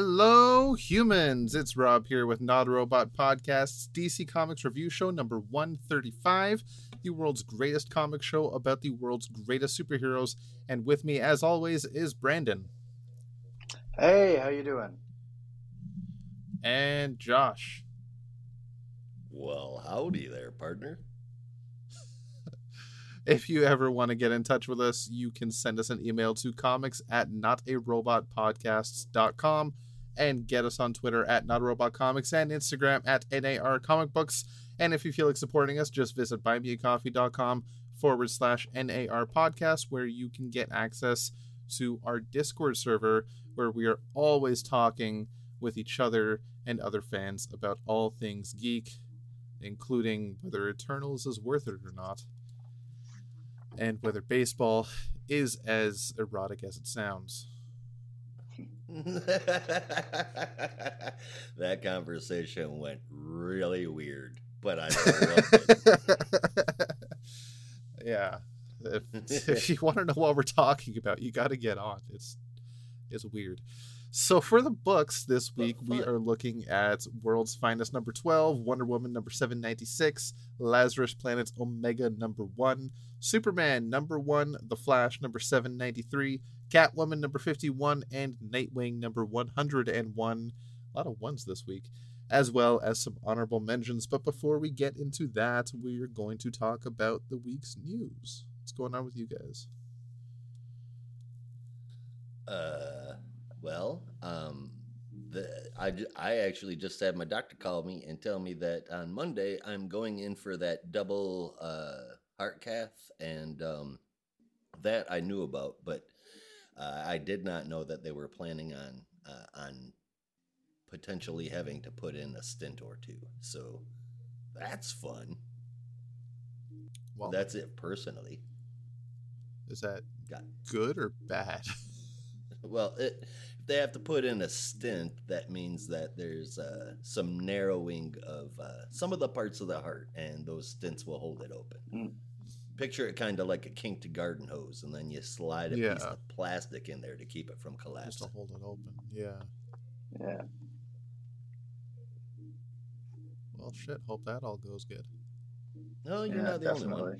Hello, humans. It's Rob here with Not a Robot Podcast's DC Comics Review Show number 135, the world's greatest comic show about the world's greatest superheroes. And with me, as always, is Brandon. Hey, how you doing? And Josh. Well, howdy there, partner. If you ever want to get in touch with us, you can send us an email to comics at notarobotpodcasts.com and get us on Twitter at notarobotcomics and Instagram at NAR Comic Books. And if you feel like supporting us, just visit buymeacoffee.com forward slash NAR podcast, where you can get access to our Discord server, where we are always talking with each other and other fans about all things geek, including whether Eternals is worth it or not and whether baseball is as erotic as it sounds. that conversation went really weird, but I yeah. If, if you want to know what we're talking about, you got to get on. It's it's weird. So for the books this week, we are looking at World's Finest number 12, Wonder Woman number 796, Lazarus Planet's Omega number 1, Superman number 1, The Flash number 793, Catwoman number 51, and Nightwing number 101. A lot of ones this week, as well as some honorable mentions. But before we get into that, we're going to talk about the week's news. What's going on with you guys? Uh well, um, the, I, I actually just had my doctor call me and tell me that on Monday I'm going in for that double uh, heart cath, and um, that I knew about, but uh, I did not know that they were planning on uh, on potentially having to put in a stint or two. So that's fun. Well, that's it personally. Is that Got good or bad? well, it if they have to put in a stint, that means that there's uh, some narrowing of uh, some of the parts of the heart, and those stints will hold it open. Mm. Picture it kind of like a kinked garden hose, and then you slide a yeah. piece of plastic in there to keep it from collapsing. Just to hold it open. Yeah. Yeah. Well, shit. Hope that all goes good. No, you're yeah, not the definitely. only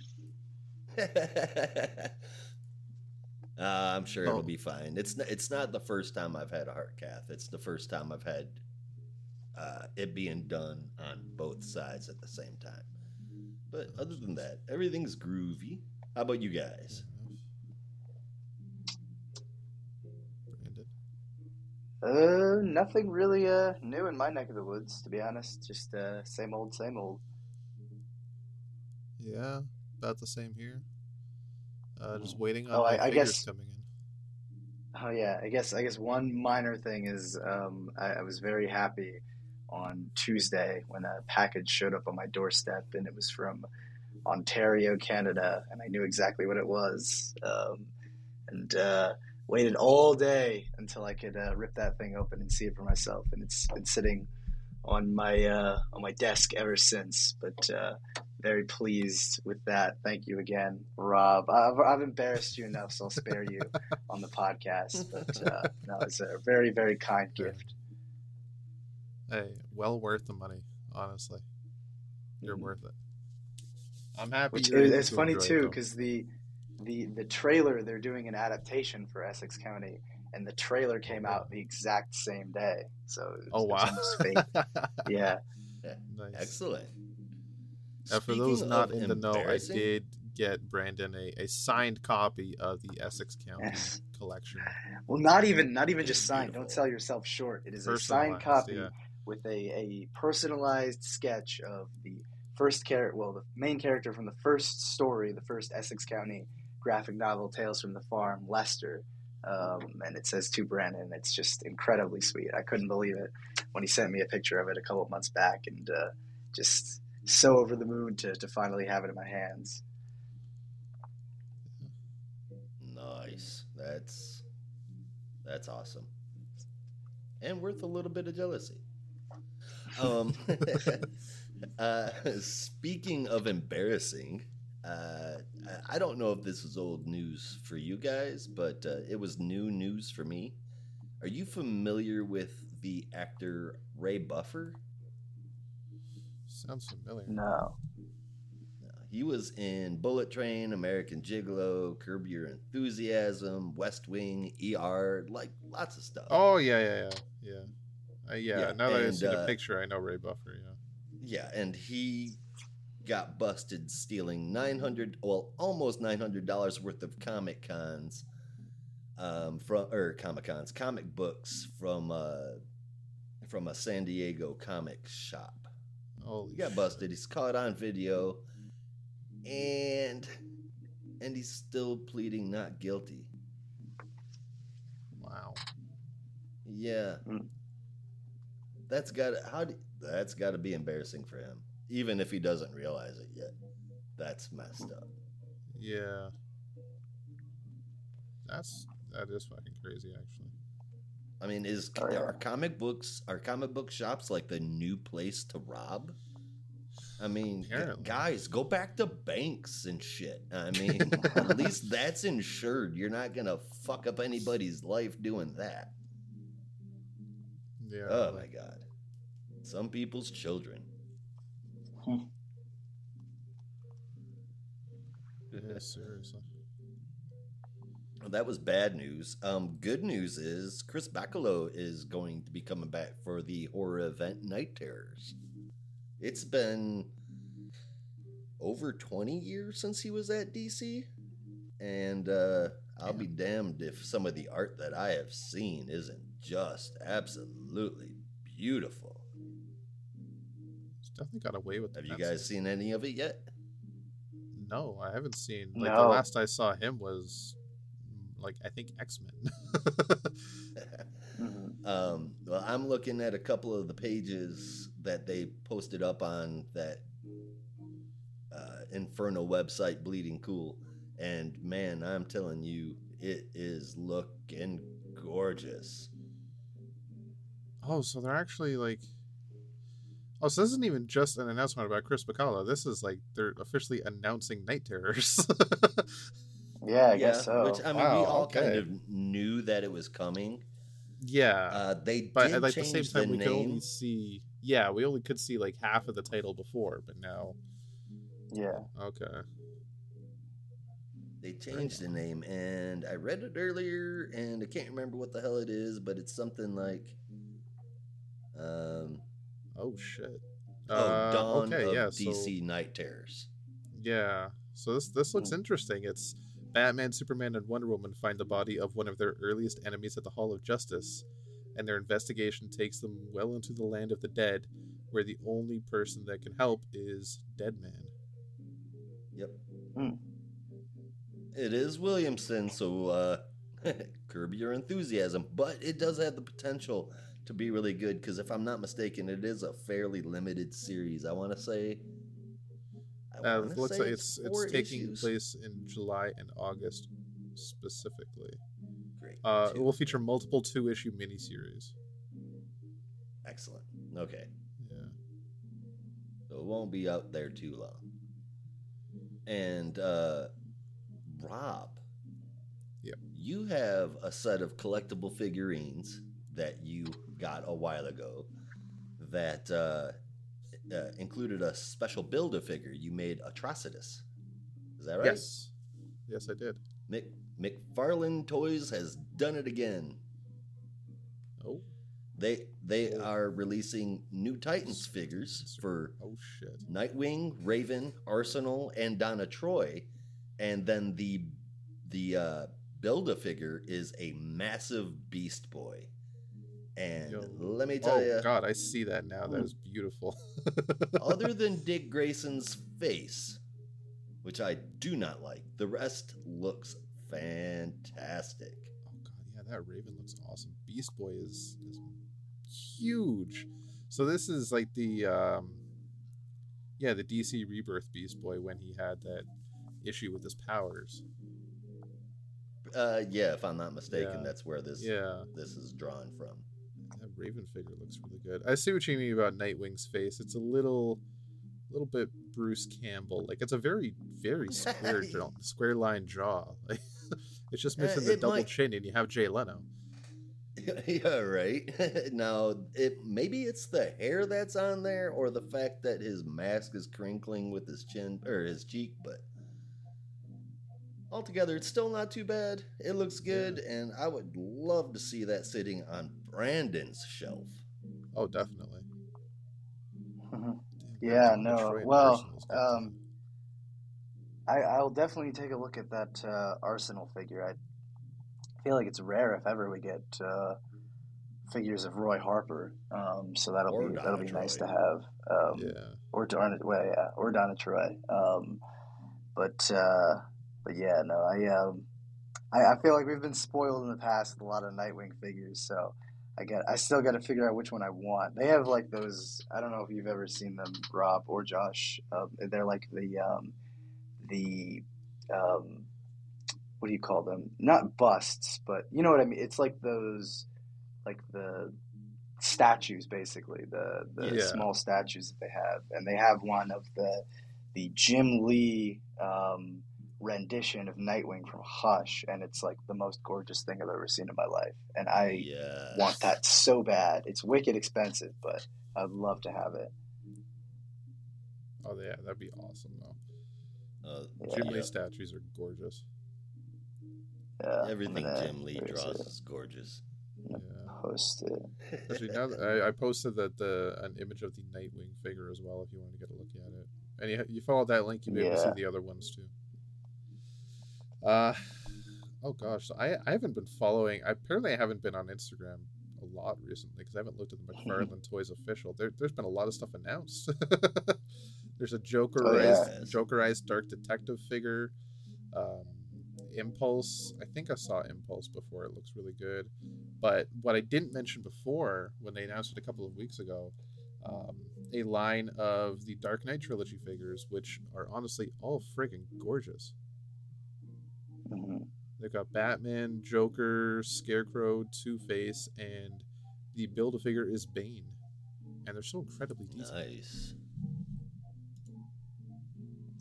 one. Uh, I'm sure oh. it'll be fine. It's it's not the first time I've had a heart cath. It's the first time I've had uh, it being done on both sides at the same time. But other than that, everything's groovy. How about you guys? Uh, nothing really uh new in my neck of the woods, to be honest. Just uh, same old, same old. Yeah, about the same here. Uh, just waiting on oh, I, I guess, coming in. Oh yeah, I guess I guess one minor thing is um, I, I, was very happy on Tuesday when a package showed up on my doorstep and it was from Ontario, Canada, and I knew exactly what it was. Um, and uh, waited all day until I could uh, rip that thing open and see it for myself. And it's been sitting on my uh, on my desk ever since. But uh, very pleased with that. Thank you again, Rob. I've, I've embarrassed you enough, so I'll spare you on the podcast. But uh, no, it's a very, very kind gift. Hey, well worth the money, honestly. You're mm-hmm. worth it. I'm happy. Which, it's funny too because the the the trailer they're doing an adaptation for Essex County, and the trailer came out the exact same day. So was, oh wow, yeah. yeah. Nice. Excellent. Uh, for those not in the know, I did get Brandon a, a signed copy of the Essex County yes. collection. Well, not even not even just signed. Don't sell yourself short. It is a signed copy yeah. With a, a personalized sketch of the first character, well, the main character from the first story, the first Essex County graphic novel, Tales from the Farm, Lester. Um, and it says to Brandon. It's just incredibly sweet. I couldn't believe it when he sent me a picture of it a couple of months back, and uh, just so over the moon to, to finally have it in my hands. Nice. That's that's awesome. And worth a little bit of jealousy. Um, uh, speaking of embarrassing, uh, I don't know if this is old news for you guys, but uh, it was new news for me. Are you familiar with the actor Ray Buffer? Sounds familiar. No. No, He was in Bullet Train, American Gigolo, Curb Your Enthusiasm, West Wing, ER, like lots of stuff. Oh yeah, yeah, yeah, yeah. Uh, yeah, Yeah, now that I see and, seen uh, a picture, I know Ray Buffer. Yeah. Yeah, and he got busted stealing nine hundred, well, almost nine hundred dollars worth of comic cons, um, from or comic cons, comic books from uh, from a San Diego comic shop. Holy He got shit. busted. He's caught on video, and and he's still pleading not guilty. Wow. Yeah, Mm. That's got to how do, that's got to be embarrassing for him, even if he doesn't realize it yet. That's messed up. Yeah. That's that is fucking crazy, actually. I mean, is Oh, yeah. are comic books are comic book shops like the new place to rob? I mean, Apparently. guys, go back to banks and shit. I mean, at least that's insured. You're not gonna fuck up anybody's life doing that. Yeah. Oh my god, some people's children. Yeah, seriously. Well, that was bad news. Um, good news is Chris Bachalo is going to be coming back for the horror event Night Terrors. It's been over 20 years since he was at DC. And uh, I'll be damned if some of the art that I have seen isn't just absolutely beautiful. He's definitely got away with the Have you guys seen any of it yet? No, I haven't seen. Like the last I saw him was, mm, like I think X Men. Mhm. Um, well, I'm looking at a couple of the pages that they posted up on that uh, Inferno website, Bleeding Cool, and man, I'm telling you, it is looking gorgeous. Oh, so they're actually like. Oh, so this isn't even just an announcement about Chris Bachalo. This is like they're officially announcing Night Terrors. Yeah, I guess so. Which I mean, Wow, we all kind of knew that it was coming. yeah, Uh, they but did at like the change same time, the we could only name. see. Yeah, we only could see like half of the title before, but now, yeah. okay. They changed the name, and I read it earlier, and I can't remember what the hell it is, but it's something like, um, Oh shit. oh, Uh, Dawn okay, of yeah, so- DC Night Terrors. Yeah. So this this looks Hmm. interesting. It's Batman, Superman, and Wonder Woman find the body of one of their earliest enemies at the Hall of Justice, and their investigation takes them well into the land of the dead, where the only person that can help is Deadman. Yep. Hmm. It is Williamson, so uh, curb your enthusiasm, but it does have the potential to be really good because if I'm not mistaken, it is a fairly limited series. I want to say. Uh, looks say it's it's taking place in July and August specifically. Great. Uh, it will feature multiple two issue miniseries. Excellent. Okay. Yeah. So it won't be out there too long. And uh Rob. Yep. You have a set of collectible figurines that you got a while ago that uh, uh included a special build a figure you made Atrocitus. Is that right? Yes. Yes, I did. Mick McFarlane Toys has done it again. Oh. They they Oh. are releasing new Titans figures for Oh shit. Nightwing, Raven, Arsenal, and Donna Troy, and then the the uh, build a figure is a massive Beast Boy. And Yo. let me tell Oh you, god, I see that now. That is beautiful. other than Dick Grayson's face, which I do not like, the rest looks fantastic. Oh god, yeah, that Raven looks awesome. Beast Boy is is huge. So this is like the um yeah, the DC Rebirth Beast Boy when he had that issue with his powers. Uh, yeah, if I'm not mistaken, Yeah. that's where this Yeah. this is drawn from. Raven figure looks really good. I see what you mean about Nightwing's face. It's a little little bit Bruce Campbell. Like it's a very, very square jaw, square line jaw. Like it's just Uh, missing the double might- chin and you have Jay Leno. yeah, right. now, it maybe it's the hair that's on there, or the fact that his mask is crinkling with his chin or his cheek. But altogether, it's still not too bad. It looks good, yeah. and I would love to see that sitting on Brandon's shelf. Oh, definitely. Mm-hmm. Yeah, no. Well, um, I, I'll definitely take a look at that uh, Arsenal figure. I feel like it's rare if ever we get uh, figures of Roy Harper. Um, so that'll or be Donna that'll be Troy. nice to have. Um, yeah. Or Donna, well, yeah, or Donna Troy. Um, but uh, but yeah, no, I um, I, I feel like we've been spoiled in the past with a lot of Nightwing figures. So I get I still got to figure out which one I want. They have like those. I don't know if you've ever seen them, Rob or Josh. Uh, they're like the um, the um, what do you call them? Not busts, but you know what I mean. It's like those, like the statues, basically the the yeah. small statues that they have, and they have one of the the Jim Lee um, rendition of Nightwing from Hush, and it's like the most gorgeous thing I've ever seen in my life, and I yes. want that so bad. It's wicked expensive, but I'd love to have it. Oh yeah, that'd be awesome though. Uh, Jim. Lee statues are gorgeous. Yeah, Everything Jim Lee draws is gorgeous. Yeah. Post it. Actually, now I, I, posted that the an image of the Nightwing figure as well. If you want to get a look at it, and you, you follow that link, you'll be yeah. able to see the other ones too. Uh, oh gosh, I I haven't been following. I apparently I haven't been on Instagram a lot recently because I haven't looked at the McFarlane Toys official. There, there's been a lot of stuff announced. there's a Jokerized, oh, yeah. Jokerized Dark Detective figure. Um, Impulse. I think I saw Impulse before. It looks really good. But what I didn't mention before when they announced it a couple of weeks ago, um, a line of the Dark Knight trilogy figures, which are honestly all friggin' gorgeous. Mm-hmm. They've got Batman, Joker, Scarecrow, Two Face, and the build a figure is Bane. And they're so incredibly decent. Nice.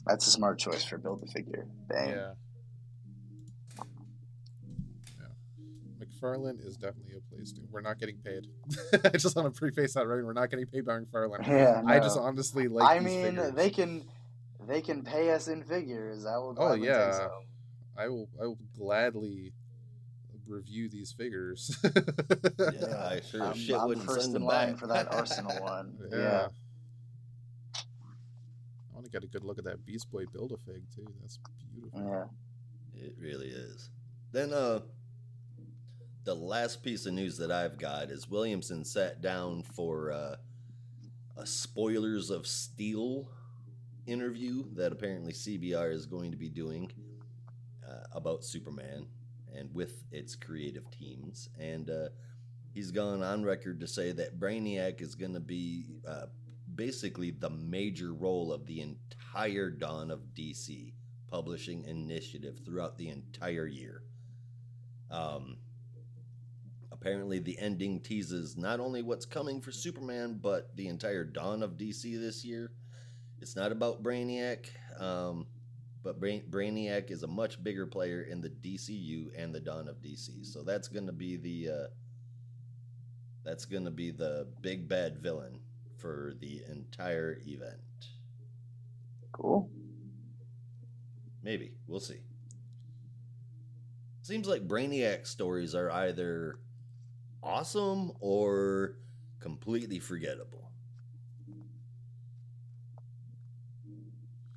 That's a smart choice for build a figure. Bane. Yeah. McFarlane is definitely a place to. We're not getting paid. I just want to preface that right. We're not getting paid by McFarlane. Yeah, no. I just honestly like. I mean, figures. they can, they can pay us in figures. I will. Go with that. Oh yeah, I will. I will gladly review these figures. yeah, I sure I'm, shit I'm wouldn't first send in line back. for that Arsenal one. yeah. yeah. I want to get a good look at that Beast Boy build a fig too. That's beautiful. Yeah. It really is. Then uh the last piece of news that I've got is Williamson sat down for uh, a spoilers of steel interview that apparently CBR is going to be doing about Superman and with its creative teams. And uh, he's gone on record to say that Brainiac is going to be uh, basically the major role of the entire dawn of DC publishing initiative throughout the entire year. Um, Apparently, the ending teases not only what's coming for Superman, but the entire dawn of DC this year. It's not about Brainiac, um, but Bra- Brainiac is a much bigger player in the DCU and the dawn of DC. So that's going to be the uh, that's going to be the big bad villain for the entire event. Cool. Maybe we'll see. Seems like Brainiac stories are either awesome or completely forgettable?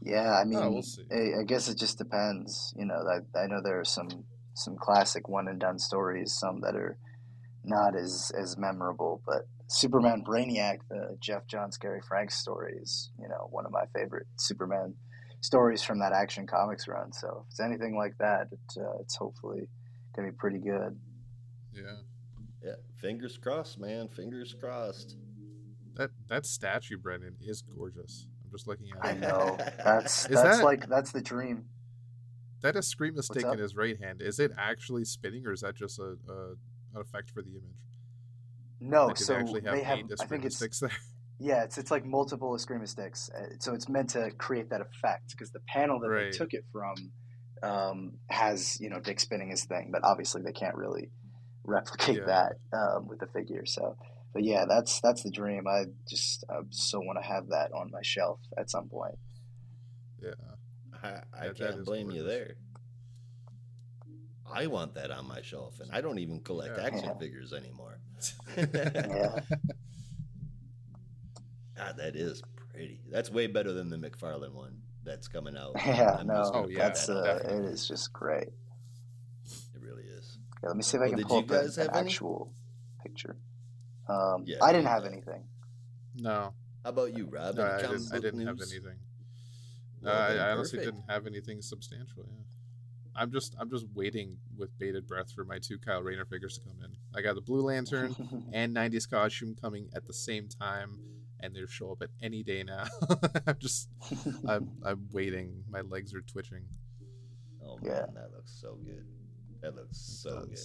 Yeah, I mean, oh, we'll I, I, guess it just depends. You know, I, I know there are some some classic one and done stories, some that are not as as memorable. But Superman Brainiac, the Geoff Johns Gary Frank story, is you know one of my favorite Superman stories from that Action Comics run. So if it's anything like that, it, uh, it's hopefully gonna be pretty good. Yeah. Yeah, fingers crossed, man. Fingers crossed. That that statue, Brendan, is gorgeous. I'm just looking at it. I know. That's is that's that, like that's the dream. That is scream stick in his right hand. Is it actually spinning, or is that just a, a an effect for the image? No, like, so they, they have. I think it's sticks there. Yeah, it's it's like multiple Eskrima sticks. Uh, so it's meant to create that effect because the panel that right. they took it from um, has you know Dick spinning his thing, but obviously they can't really replicate Yeah. that um, with the figure. So, but yeah, that's that's the dream. I just I so want to have that on my shelf at some point. Yeah. I, I that can't is blame you there. I want that on my shelf, and I don't even collect Yeah. action Yeah. figures anymore. Yeah. God, that is pretty. That's way better than the McFarlane one that's coming out. Yeah, I'm no, just Oh, yeah, that's that uh, out it there. is just great. It really is. Yeah, let me see if I Well, can pull up guys an, an have any? actual picture. Um, Yeah, I didn't have anything. No, How about you, Rob? no I, didn't, I didn't have news? anything. Well, uh, I, I honestly didn't have anything substantial. Yeah, I'm just I'm just waiting with bated breath for my two Kyle Rayner figures to come in. I got the Blue Lantern and 90s costume coming at the same time, and they show up at any day now. I'm just I'm I'm waiting. My legs are twitching. Oh man, Yeah. that looks so good. That looks so good.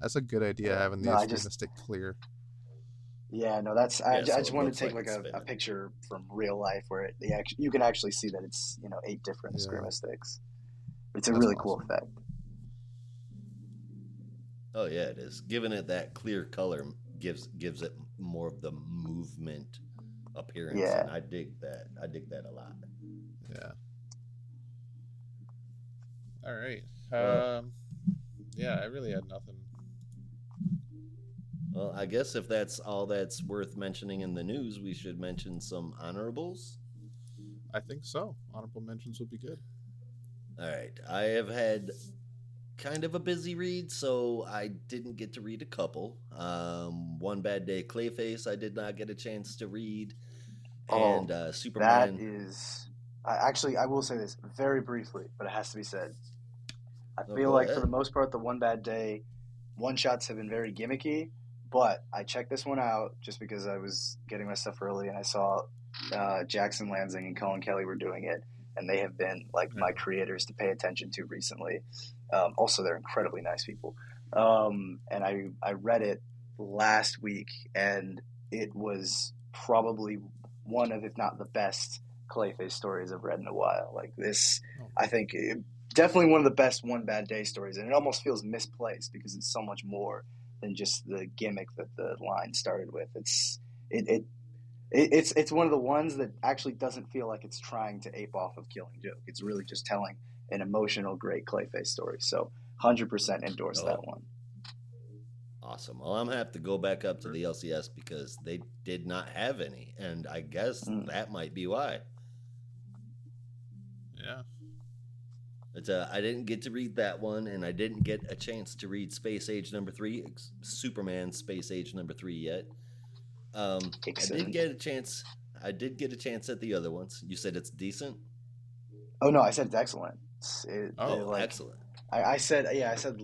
That's a good idea Yeah. having No, these I just- realistic clear. Yeah, no, that's I, Yeah, I so just it wanted to take like like, a, a picture from real life where it, they actually you can actually see that it's you know eight different Yeah. Eskrima sticks. It's a That's really cool effect. Oh yeah, it is. Giving it that clear color gives gives it more of the movement appearance. Yeah. And I dig that. I dig that a lot. Yeah. All right. Um. Yeah, I really had nothing. Well, I guess if that's all that's worth mentioning in the news, we should mention some honorables. I think so. Honorable mentions would be good. All right. I have had kind of a busy read, so I didn't get to read a couple. Um, One Bad Day Clayface, I did not get a chance to read. Oh, And uh, Superman. is, I actually, I will say this very briefly, but it has to be said. I No, feel go like for the most part, the one bad day one shots have been very gimmicky, but I checked this one out just because I was getting my stuff early and I saw uh, Jackson Lansing and Colin Kelly were doing it, and they have been like my creators to pay attention to recently. Um, also, they're incredibly nice people, um, and I I read it last week, and it was probably one of, if not the best, Clayface stories I've read in a while. Like this. I think it, definitely one of the best one bad day stories, and it almost feels misplaced because it's so much more than just the gimmick that the line started with. It's it, it it, it's it's one of the ones that actually doesn't feel like it's trying to ape off of Killing Joke. It's really just telling an emotional, great Clayface story. So, hundred percent endorse Oh. that one. Awesome. Well, I'm gonna have to go back up to the LCS because they did not have any, and I guess Mm. that might be why. Yeah. It's uh, I didn't get to read that one, and I didn't get a chance to read Space Age number three, Superman Space Age number three yet. Um, I did get a chance. I did get a chance at the other ones. You said it's decent. Oh no, I said it's excellent. It's, it, Oh, it, like, excellent. I, I said, yeah, I said,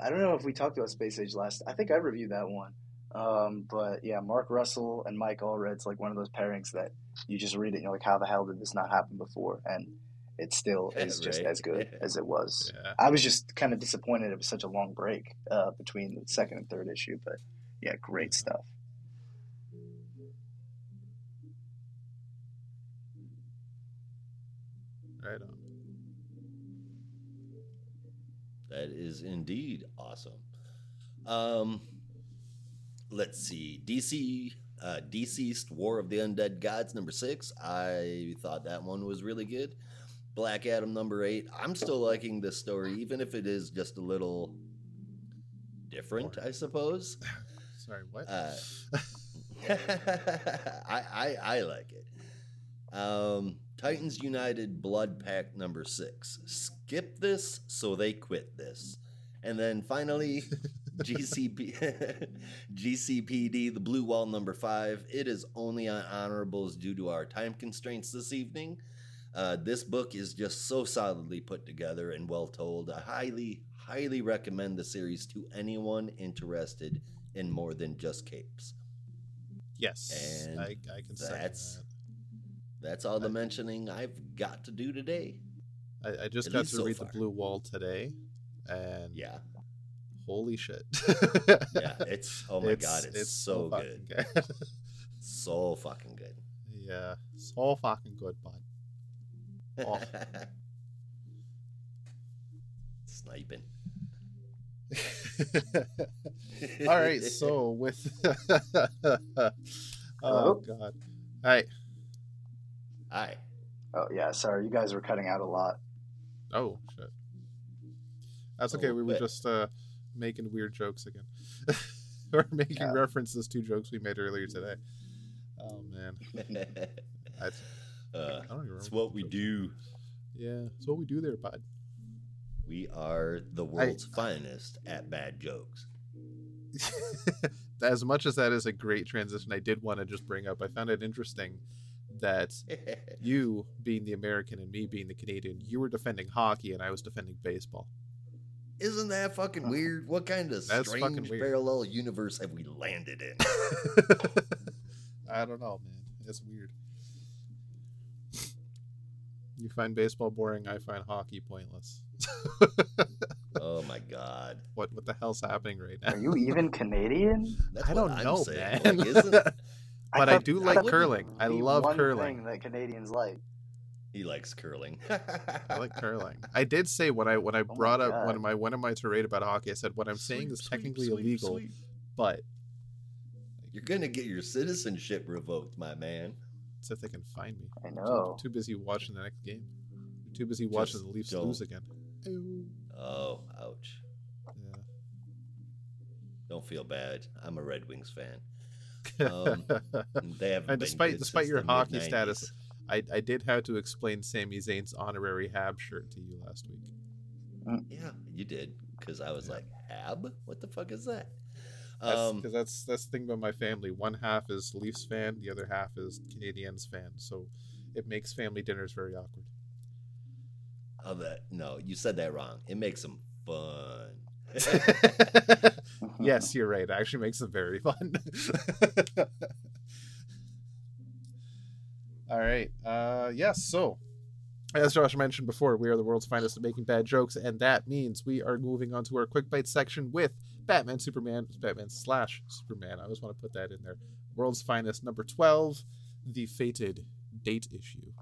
I don't know if we talked about Space Age last. I think I reviewed that one. Um, but yeah, Mark Russell and Mike Allred's like one of those pairings that you just read it and you're like, how the hell did this not happen before? And it still Yeah, is just as good as it was. Yeah. I was just kind of disappointed it was such a long break uh, between the second and third issue, but yeah, great stuff. Right on. That is indeed awesome. Um, let's see. DC, uh, DCeased War of the Undead Gods number six. I thought that one was really good. Black Adam number eight. I'm still liking this story, even if it is just a little different, I suppose. Sorry, what? Uh, I, I I like it. Um, Titans United Blood Pact number six. Skip this so they quit this, and then finally GCP GCPD the Blue Wall number five. It is only on honorables due to our time constraints this evening. Uh, this book is just so solidly put together and well told. I highly, highly recommend the series to anyone interested in more than just capes. yes, and I, I can that's- that. That's all the mentioning I've got to do today. I, I just At got to so read far. the Blue Wall today, and Yeah, holy shit! yeah. It's oh my god, it's, so fucking good, so fucking good. yeah, so fucking good, bud. Oh. Sniping. All right, so with oh Hello? god, hi. Hi. Oh yeah, sorry, you guys were cutting out a lot. Oh shit. That's okay. We were bit. just uh, making weird jokes again. we're making Yeah. references to jokes we made earlier today. Oh man, That's- uh, I don't even remember. it's what we jokes- do. Yeah, it's what we do there, bud. We are the world's finest at bad jokes. as much as that is a great transition, I did want to just bring up. I found it interesting that you, being the American and me being the Canadian, you were defending hockey and I was defending baseball. Isn't that fucking weird? What kind of That's strange parallel universe have we landed in? I don't know, man. It's weird. You find baseball boring. I find hockey pointless. oh my god. what what the hell's happening right now? Are you even Canadian? That's I don't I'm know, saying. man. Like, isn't But I thought do like curling. I love one curling. Thing that Canadians like. he likes curling? I like curling. I did say when I when I Oh brought up God. when my one of my tirade about hockey, I said what I'm saying is technically illegal, but You're gonna get your citizenship revoked, my man. It's if they can find me. I Too- know. Too, busy watching the next game. Too busy watching Just the Leafs don't. lose again. Oh, ouch. Yeah. Don't feel bad. I'm a Red Wings fan. Um, They haven't And been despite- good despite since your hockey mid-nineties. status, I, I did have to explain Sami Zayn's honorary Hab shirt to you last week. Yeah, you did. Because I was Yeah. like, Hab? What the fuck is that? That's Um, because that's that's the thing about my family. One half is Leafs fan, the other half is Canadiens fan. So it makes family dinners very awkward. oh, that, no, you said that wrong. It makes them fun. yes, you're right. It actually makes them very fun. All right. Uh, yes. So, as Josh mentioned before, we are the world's finest at making bad jokes, and that means we are moving on to our quick bite section with Batman, Superman, Batman slash Superman. I always want to put that in there. World's finest, number twelve, the fated date issue.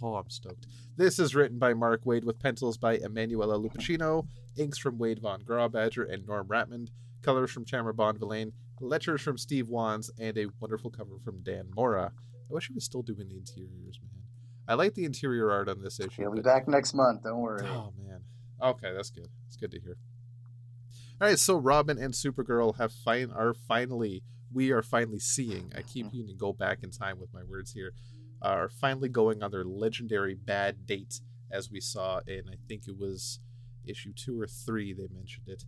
Oh, I'm stoked. This is written by Mark Waid with pencils by Emanuela Lupacchino, inks from Wade Von Grawbadger and Norm Rapmund, colors from Tamra Bonvillain, letters from Steve Wands, and a wonderful cover from Dan Mora. I wish he was still doing the interiors, man. I like the interior art on this issue. He'll be but- back next month. Don't worry. Oh man. Okay, that's good. It's good to hear. All right, so Robin and Supergirl have fine are finally we are finally seeing. I keep mm-hmm. needing to go back in time with my words here. Are finally going on their legendary bad date, as we saw in I think it was issue two or three. They mentioned it,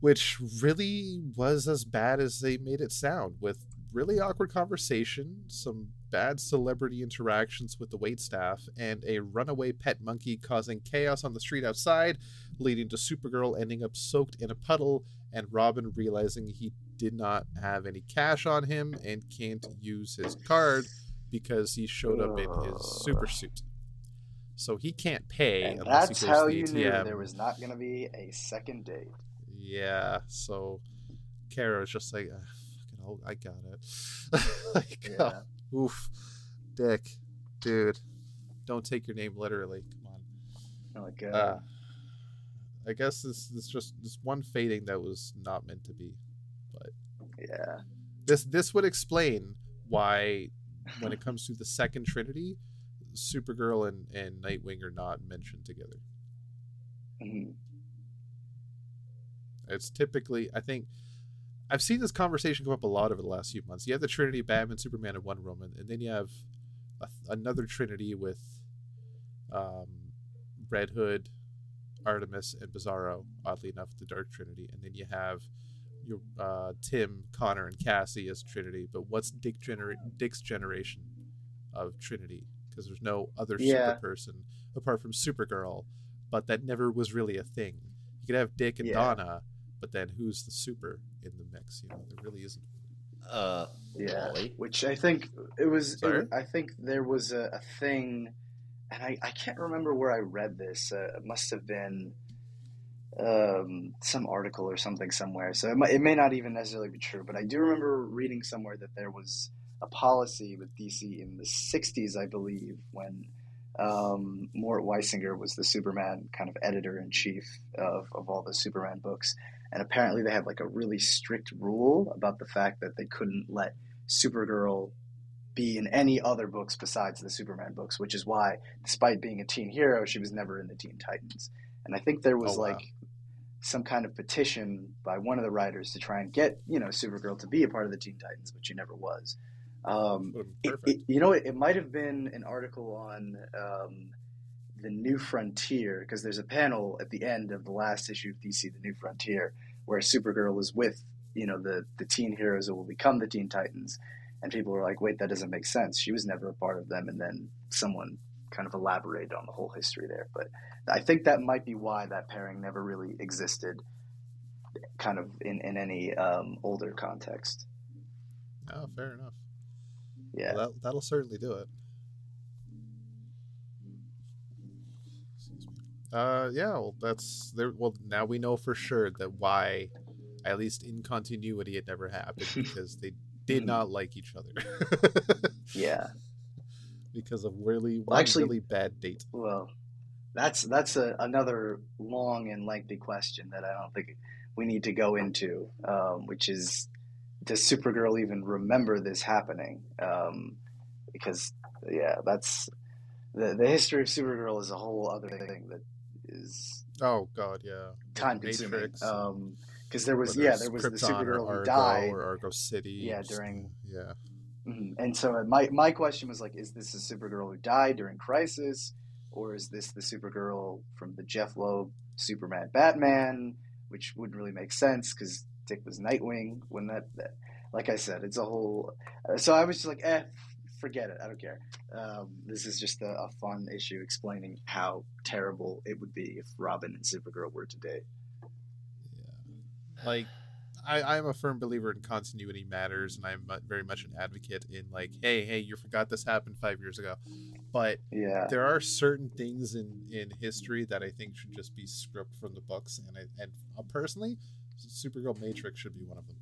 which really was as bad as they made it sound, with really awkward conversation, some bad celebrity interactions with the wait staff, and a runaway pet monkey causing chaos on the street outside, leading to Supergirl ending up soaked in a puddle, and Robin realizing he did not have any cash on him and can't use his card because he showed up in his super suit. So he can't pay and unless that's he goes how to the you ATM. knew there was not going to be a second date. Yeah, so Kara's just like, "Ah, fucking hell, I got it. like, Yeah. oh, oof, Dick, dude, don't take your name literally. Come on. Like, uh, Uh, I guess this this just this one fading that was not meant to be. But yeah. This this would explain why, when it comes to the second Trinity, Supergirl and and Nightwing are not mentioned together. Mhm. It's typically, I think, I've seen this conversation come up a lot over the last few months. You have the Trinity, Batman, Superman, and Wonder Woman, and then you have a, another Trinity with um, Red Hood, Artemis, and Bizarro. Oddly enough, the Dark Trinity, and then you have your uh, Tim, Connor, and Cassie as Trinity. But what's Dick gener- Dick's generation of Trinity? Because there's no other Yeah. super person apart from Supergirl, but that never was really a thing. You could have Dick and Yeah. Donna, but then who's the super in the mix? You know, there really isn't. uh, Yeah. Wally. Which I think it was. it I think there was a, a thing, and I, I can't remember where I read this. Uh, it must have been um, some article or something somewhere. So it, might, it may not even necessarily be true, but I do remember reading somewhere that there was a policy with DC in the '60s, I believe, when um, Mort Weisinger was the Superman kind of editor in chief of, of all the Superman books. And apparently, they had like a really strict rule about the fact that they couldn't let Supergirl be in any other books besides the Superman books, which is why, despite being a teen hero, she was never in the Teen Titans. And I think there was Oh, wow. like some kind of petition by one of the writers to try and get you know Supergirl to be a part of the Teen Titans, but she never was. Um, it, it- you know, it, it might have been an article on um, the New Frontier because there's a panel at the end of the last issue of DC: The New Frontier where Supergirl is with you know the the teen heroes that will become the Teen Titans, and people were like, "Wait, that doesn't make sense. She was never a part of them." And then someone kind of elaborated on the whole history there, but I think that might be why that pairing never really existed, kind of in in any um, older context. Oh, fair enough. Yeah. Well, that, that'll certainly do it. Uh, yeah. Well, that's there. Well, now we know for sure that why, at least in continuity, it never happened because they did Hmm. not like each other Yeah. because of really Well, actually- really bad date. Well, that's that's a, another long and lengthy question that I don't think we need to go into, um, which is does Supergirl even remember this happening? Um, because yeah, that's the the history of Supergirl is a whole other thing that is Oh God, yeah. time consuming. Um, because there was yeah, there was the Krypton or Supergirl who died. or Argo City. Yeah, during- yeah. Mhm. And so my my question was like, is this a Supergirl who died during Crisis, or is this the Supergirl from the Jeph Loeb Superman Batman, which wouldn't really make sense because Dick was Nightwing when that, that. Like I said, it's a whole. uh, So I was just like, eh, forget it. I don't care. Um, this is just a, a fun issue explaining how terrible it would be if Robin and Supergirl were today. Yeah. Like, I, I'm a firm believer in continuity matters, and I'm very much an advocate in like, hey, hey, you forgot this happened five years ago, but Yeah. there are certain things in in history that I think should just be script from the books, and I and uh, personally, Supergirl Matrix should be one of them.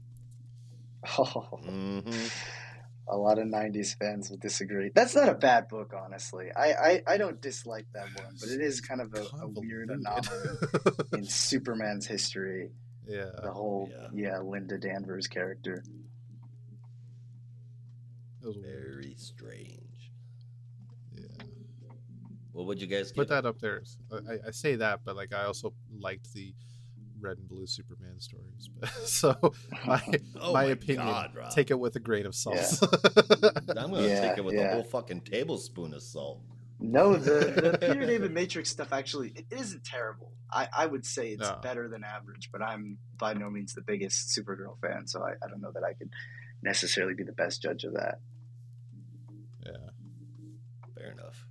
hmm A lot of '90s fans will disagree. That's not a bad book, honestly. I I, I don't dislike that one, but it is kind of a, a weird anomaly in Superman's history. yeah, The whole Yeah. yeah. Linda Danvers character. it was. Very strange. Yeah. Well, what'd you guys Put that up there. I, I say that, but like I also liked the red and blue Superman stories. But so my Oh my my opinion, God, take it with a grain of salt. I'm gonna Yeah, take it with yeah. a whole fucking tablespoon of salt. No, the, the Peter David Matrix stuff actually it isn't terrible. I, I would say it's No. better than average, but I'm by no means the biggest Supergirl fan, so I, I don't know that I could necessarily be the best judge of that. yeah. Fair enough.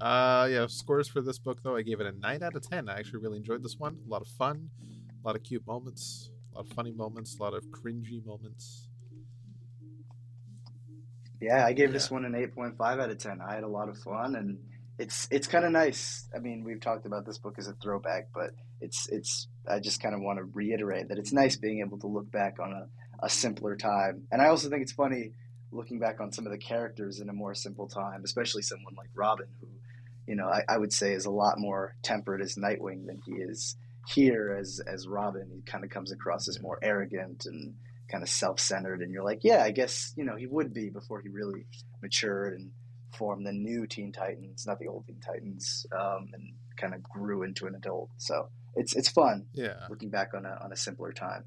I don't know. Uh, yeah. Scores for this book though, I gave it a nine out of ten. I actually really enjoyed this one. A lot of fun, a lot of cute moments, a lot of funny moments, a lot of cringy moments. Yeah, I gave this one an eight point five out of ten. I had a lot of fun, and it's it's kind of nice. I mean, we've talked about this book as a throwback, but it's it's. I just kind of want to reiterate that it's nice being able to look back on a, a simpler time, and I also think it's funny looking back on some of the characters in a more simple time, especially someone like Robin, who, you know, I, I would say is a lot more tempered as Nightwing than he is here as as Robin. He kind of comes across as more arrogant and kind of self-centered and you're like yeah i guess you know he would be before he really matured and formed the new teen titans not the old teen titans um, and kind of grew into an adult so it's it's fun Yeah, looking back on a, on a simpler time.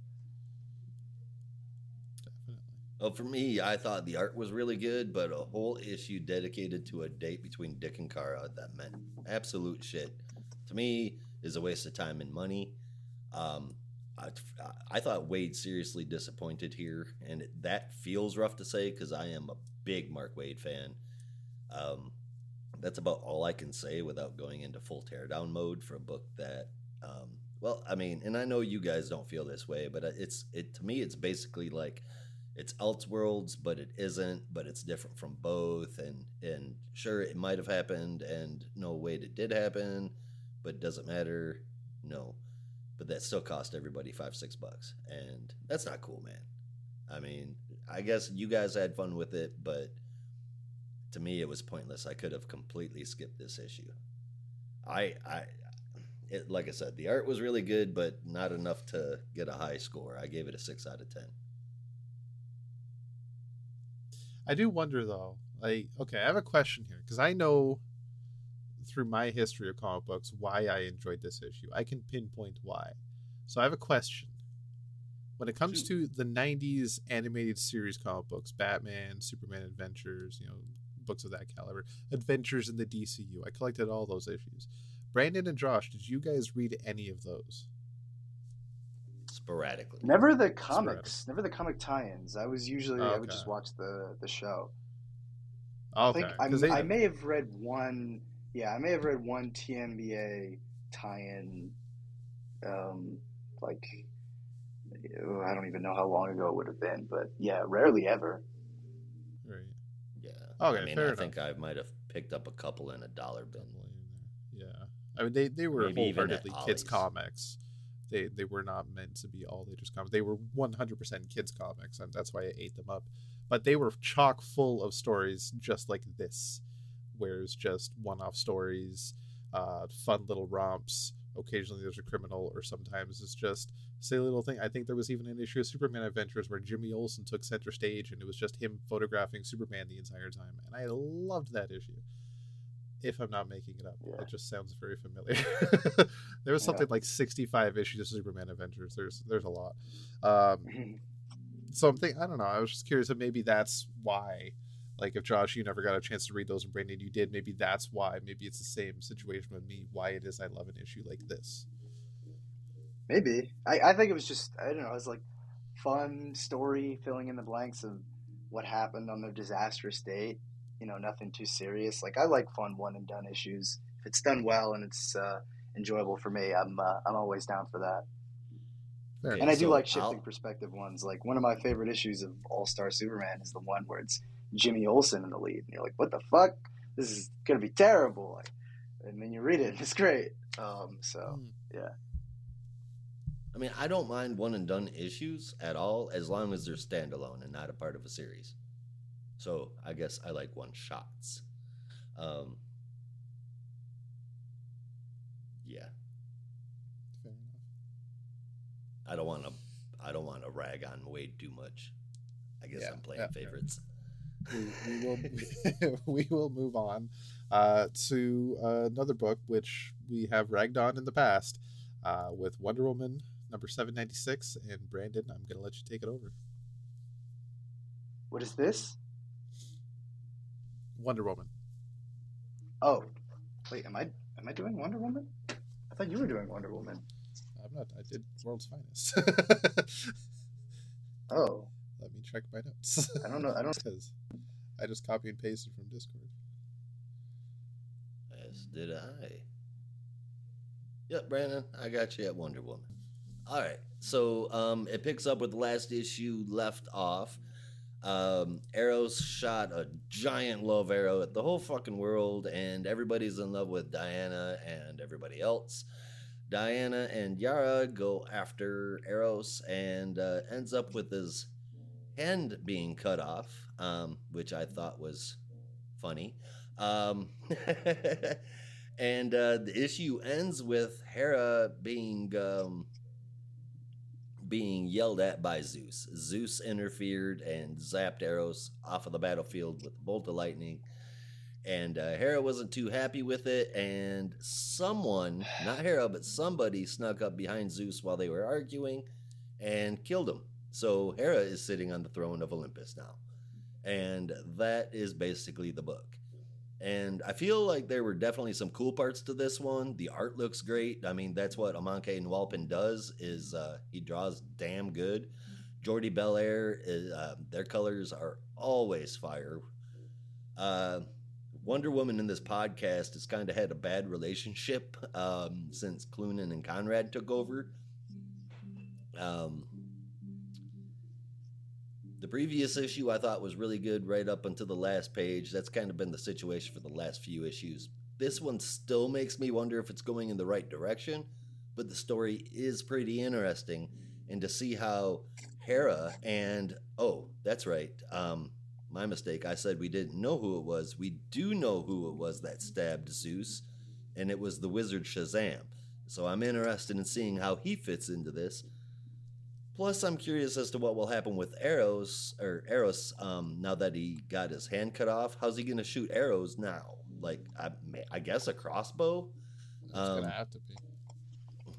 Well, for me, I thought the art was really good, but a whole issue dedicated to a date between Dick and Kara that meant absolute shit to me is a waste of time and money. Um, I, I thought Waid seriously disappointed here, and it, that feels rough to say because I am a big Mark Waid fan. Um, that's about all I can say without going into full teardown mode for a book that, um, well, I mean, and I know you guys don't feel this way, but it's it to me, it's basically like it's Elseworlds, but it isn't, but it's different from both. And and sure, it might have happened, and no, wait, it did happen, but it doesn't matter. No, but that still cost everybody five six bucks, and that's not cool, man. I mean, I guess you guys had fun with it, but to me, it was pointless. I could have completely skipped this issue. I, I, it, like I said, the art was really good, but not enough to get a high score. I gave it a six out of ten. I do wonder though. Like, okay, I have a question here because I know through my history of comic books why I enjoyed this issue. I can pinpoint why. So I have a question. When it comes Shoot. to the 90s animated series comic books, Batman, Superman Adventures, you know, books of that caliber, Adventures in the DCU, I collected all those issues. Brandon and Josh, did you guys read any of those? Sporadically. Never the comics, never the comic tie-ins. I was usually I would just watch the the show. Okay. I think I, 'cause they- I may have read one. Yeah, I may have read one TMBA tie-in. Um, like I don't even know how long ago it would have been, but yeah, rarely ever. right. Yeah. Okay, I mean, I enough. think I might have picked up a couple in a dollar bin. Somewhere in there. Yeah. I mean, they, they were Maybe even wholeheartedly kids' Ollie's. comics. They they were not meant to be all ages comics. They were 100% kids' comics, and that's why I ate them up. But they were chock full of stories just like this, where it's just one-off stories, uh, fun little romps. Occasionally there's a criminal, or sometimes it's just silly little thing. I think there was even an issue of Superman Adventures where Jimmy Olsen took center stage, and it was just him photographing Superman the entire time, and I loved that issue if I'm not making it up. Yeah. It just sounds very familiar. there was Yeah. something like 65 issues of Superman Adventures. There's there's a lot. Um, so I'm thinking, I don't know. I was just curious if maybe that's why. Like if Josh, you never got a chance to read those, and Brandon, you did. Maybe that's why. Maybe it's the same situation with me. Why it is I love an issue like this. Maybe I, I think it was just I don't know. It was like fun story filling in the blanks of what happened on their disastrous date. You know, nothing too serious. Like I like fun one and done issues. If it's done well and it's uh, enjoyable for me, I'm uh, I'm always down for that. Okay. And I do like shifting I'll- perspective ones. Like one of my favorite issues of All Star Superman is the one where it's Jimmy Olsen in the lead, and you're like, "What the fuck? This is gonna be terrible." Like, and then you read it, and it's great. Um, so yeah. I mean, I don't mind one and done issues at all as long as they're standalone and not a part of a series. So I guess I like one shots. Um, yeah, Fair enough. I don't want to. I don't want to rag on Waid too much. I guess Yeah, I'm playing yeah, favorites. we, we will we will move on uh, to uh, another book which we have ragged on in the past uh, with Wonder Woman number 796 and Brandon I'm going to let you take it over what is this? Wonder Woman Oh, wait, am I am I doing Wonder Woman? I thought you were doing Wonder Woman. I'm not I did World's Finest Oh, let me check my notes I don't know. I don't. because I just copy and pasted from Discord As did I. Yep, Brandon, I got you at Wonder Woman. All right, so um, it picks up with the last issue left off. Um, Arrows shot a giant love arrow at the whole fucking world, and everybody's in love with Diana and everybody else. Diana and Yara go after Eros and uh, ends up with his hand being cut off, um, which I thought was funny. Um, and uh, the issue ends with Hera being um, being yelled at by Zeus. Zeus interfered and zapped Eros off of the battlefield with a bolt of lightning. And uh, Hera wasn't too happy with it, and someone, not Hera, but somebody snuck up behind Zeus while they were arguing and killed him. So Hera is sitting on the throne of Olympus now. And that is basically the book. And I feel like there were definitely some cool parts to this one. The art looks great. I mean, that's what Amancay Nahuelpan does is uh, he draws damn good. Jordie Bellaire, is, uh, their colors are always fire. Uh, Wonder Woman in this podcast has kind of had a bad relationship um, since Cloonan and Conrad took over. Um, the previous issue I thought was really good right up until the last page. That's kind of been the situation for the last few issues. This one still makes me wonder if it's going in the right direction, but the story is pretty interesting. And to see how Hera and, oh, that's right, um, my mistake. I said we didn't know who it was. We do know who it was that stabbed Zeus, and it was the wizard Shazam. So I'm interested in seeing how he fits into this. Plus, I'm curious as to what will happen with arrows or Eros um, now that he got his hand cut off. How's he going to shoot arrows now? Like, I, I guess a crossbow. It's um, gonna have to be.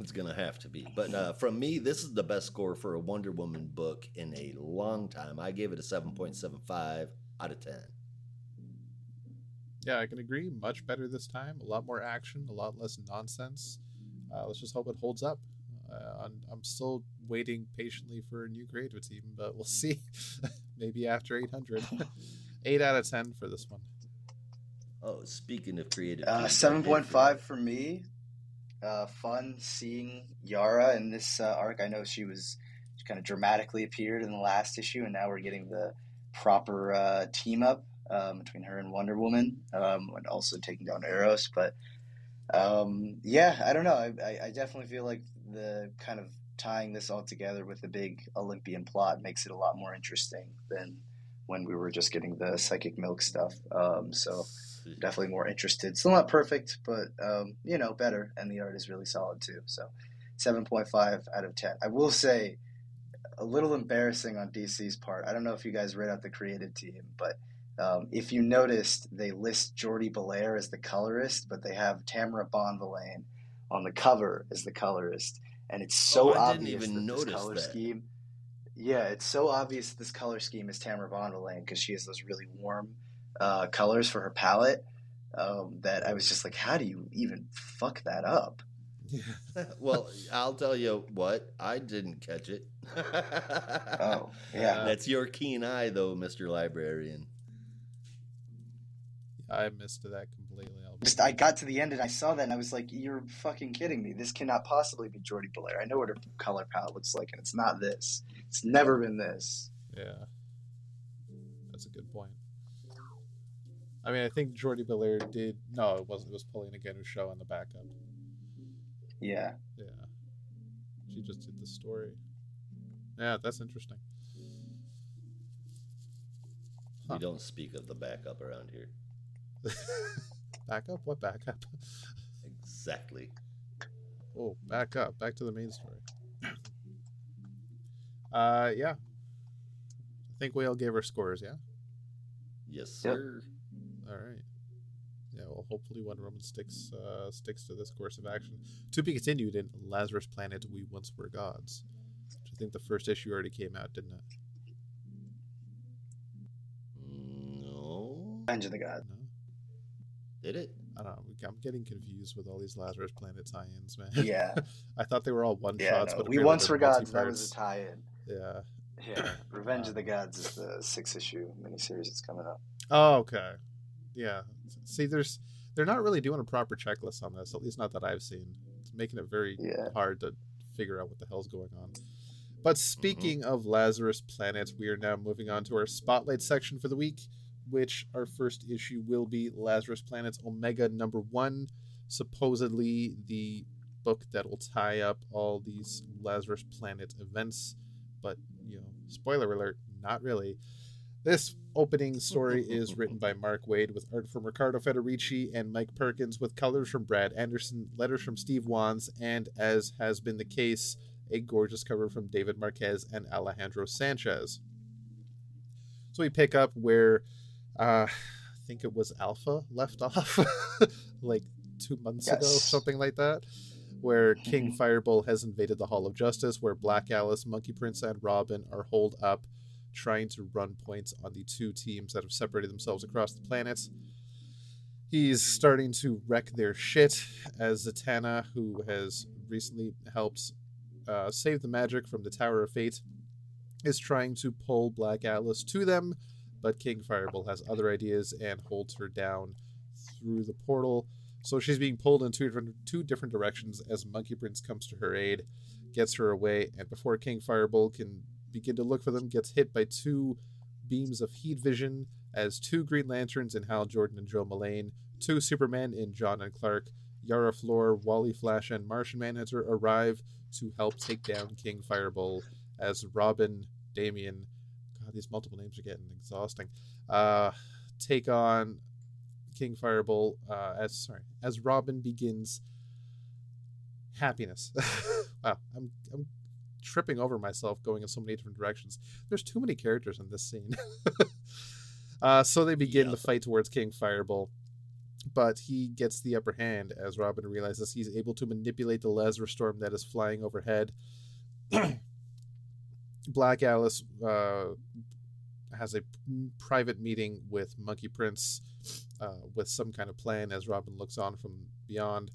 It's gonna have to be. But uh, from me, this is the best score for a Wonder Woman book in a long time. I gave it a seven point seven five out of ten. Yeah, I can agree. Much better this time. A lot more action, a lot less nonsense. Uh, let's just hope it holds up. Uh, I'm, I'm, still waiting patiently for a new creative team, but we'll see. Maybe after 800. 8 out of 10 for this one. Oh, speaking of creative, uh, 7.5 for me uh, fun seeing Yara in this uh, arc. I know she was she kind of dramatically appeared in the last issue, and now we're getting the proper uh, team up um, between her and Wonder Woman, um, and also taking down Eros. But um, yeah, I don't know. I, I, definitely feel like the kind of tying this all together with the big Olympian plot makes it a lot more interesting than when we were just getting the psychic milk stuff. Um, so definitely more interested. Still not perfect, but um, you know, better. And the art is really solid too. So, seven point five out of ten. I will say, a little embarrassing on DC's part. I don't know if you guys read out the creative team, but um, if you noticed, they list Jordie Bellaire as the colorist, but they have Tamra Bonvillain on the cover as the colorist, and it's so oh, obvious that this color that. scheme. Yeah, it's so obvious this color scheme is Tamra Bonvillain because she has those really warm uh, colors for her palette um, that I was just like, how do you even fuck that up? well, I'll tell you what, I didn't catch it. oh, yeah. That's your keen eye, though, Mr. Librarian. I missed that completely. Just, I got to the end and I saw that and I was like, "You're fucking kidding me! This cannot possibly be Jordie Bellaire. I know what her color palette looks like, and it's not this. It's never been this." Yeah, that's a good point. I mean, I think Jordie Bellaire did. No, it wasn't. It was Paulina Ganucheau on the backup. Yeah. Yeah. She just did the story. Yeah, that's interesting. Huh. We don't speak of the backup around here. backup? What back up? exactly. Oh, back up. Back to the main story. Uh, yeah. I think we all gave our scores, yeah? Yes, sir. Yep. All right. Yeah, well, hopefully Wonder Woman sticks uh, sticks to this course of action. To be continued in Lazarus Planet, We Once Were Gods. Which I think the first issue already came out, didn't it? No. Revenge of the Gods. No. Did it? I don't know. I'm getting confused with all these Lazarus Planet tie-ins, man. Yeah. I thought they were all one yeah, shots, no. but we once were gods. That was a tie-in. Yeah. Yeah. Revenge of the Gods is the six issue miniseries that's coming up. Oh, okay yeah. See, there's they're not really doing a proper checklist on this. At least not that I've seen. It's making it very yeah. hard to figure out what the hell's going on. But speaking mm-hmm. of Lazarus Planet, we are now moving on to our spotlight section for the week, which our first issue will be Lazarus Planet's Omega number one, supposedly the book that will tie up all these Lazarus Planet events. But, you know, spoiler alert, not really. This opening story is written by Mark Waid with art from Ricardo Federici and Mike Perkins with colors from Brad Anderson, letters from Steve Wands, and as has been the case, a gorgeous cover from David Marquez and Alejandro Sanchez. So we pick up where uh, I think it was Alpha left off, like two months yes. ago, something like that, where King mm-hmm. Fireball has invaded the Hall of Justice, where Black Alice, Monkey Prince, and Robin are holed up trying to run points on the two teams that have separated themselves across the planet. He's starting to wreck their shit as Zatanna, who has recently helped uh, save the magic from the Tower of Fate, is trying to pull Black Alice to them, but King Fireball has other ideas and holds her down through the portal. So she's being pulled in two different, two different directions as Monkey Prince comes to her aid, gets her away, and before King Fireball can begin to look for them, gets hit by two beams of heat vision as two Green Lanterns in Hal Jordan and Jo Mullein, two Supermen in John and Clark, Yara Flor, Wally Flash, and Martian Manhunter arrive to help take down King Fireball as Robin, Damian, God, these multiple names are getting exhausting, uh, take on King Fireball uh, as sorry as Robin begins happiness. wow, I'm I'm tripping over myself going in so many different directions. There's too many characters in this scene. uh, so they begin yep. the fight towards King Fireball, but he gets the upper hand as Robin realizes he's able to manipulate the Lazarus storm that is flying overhead. Black Alice uh, has a private meeting with Monkey Prince uh, with some kind of plan as Robin looks on from beyond.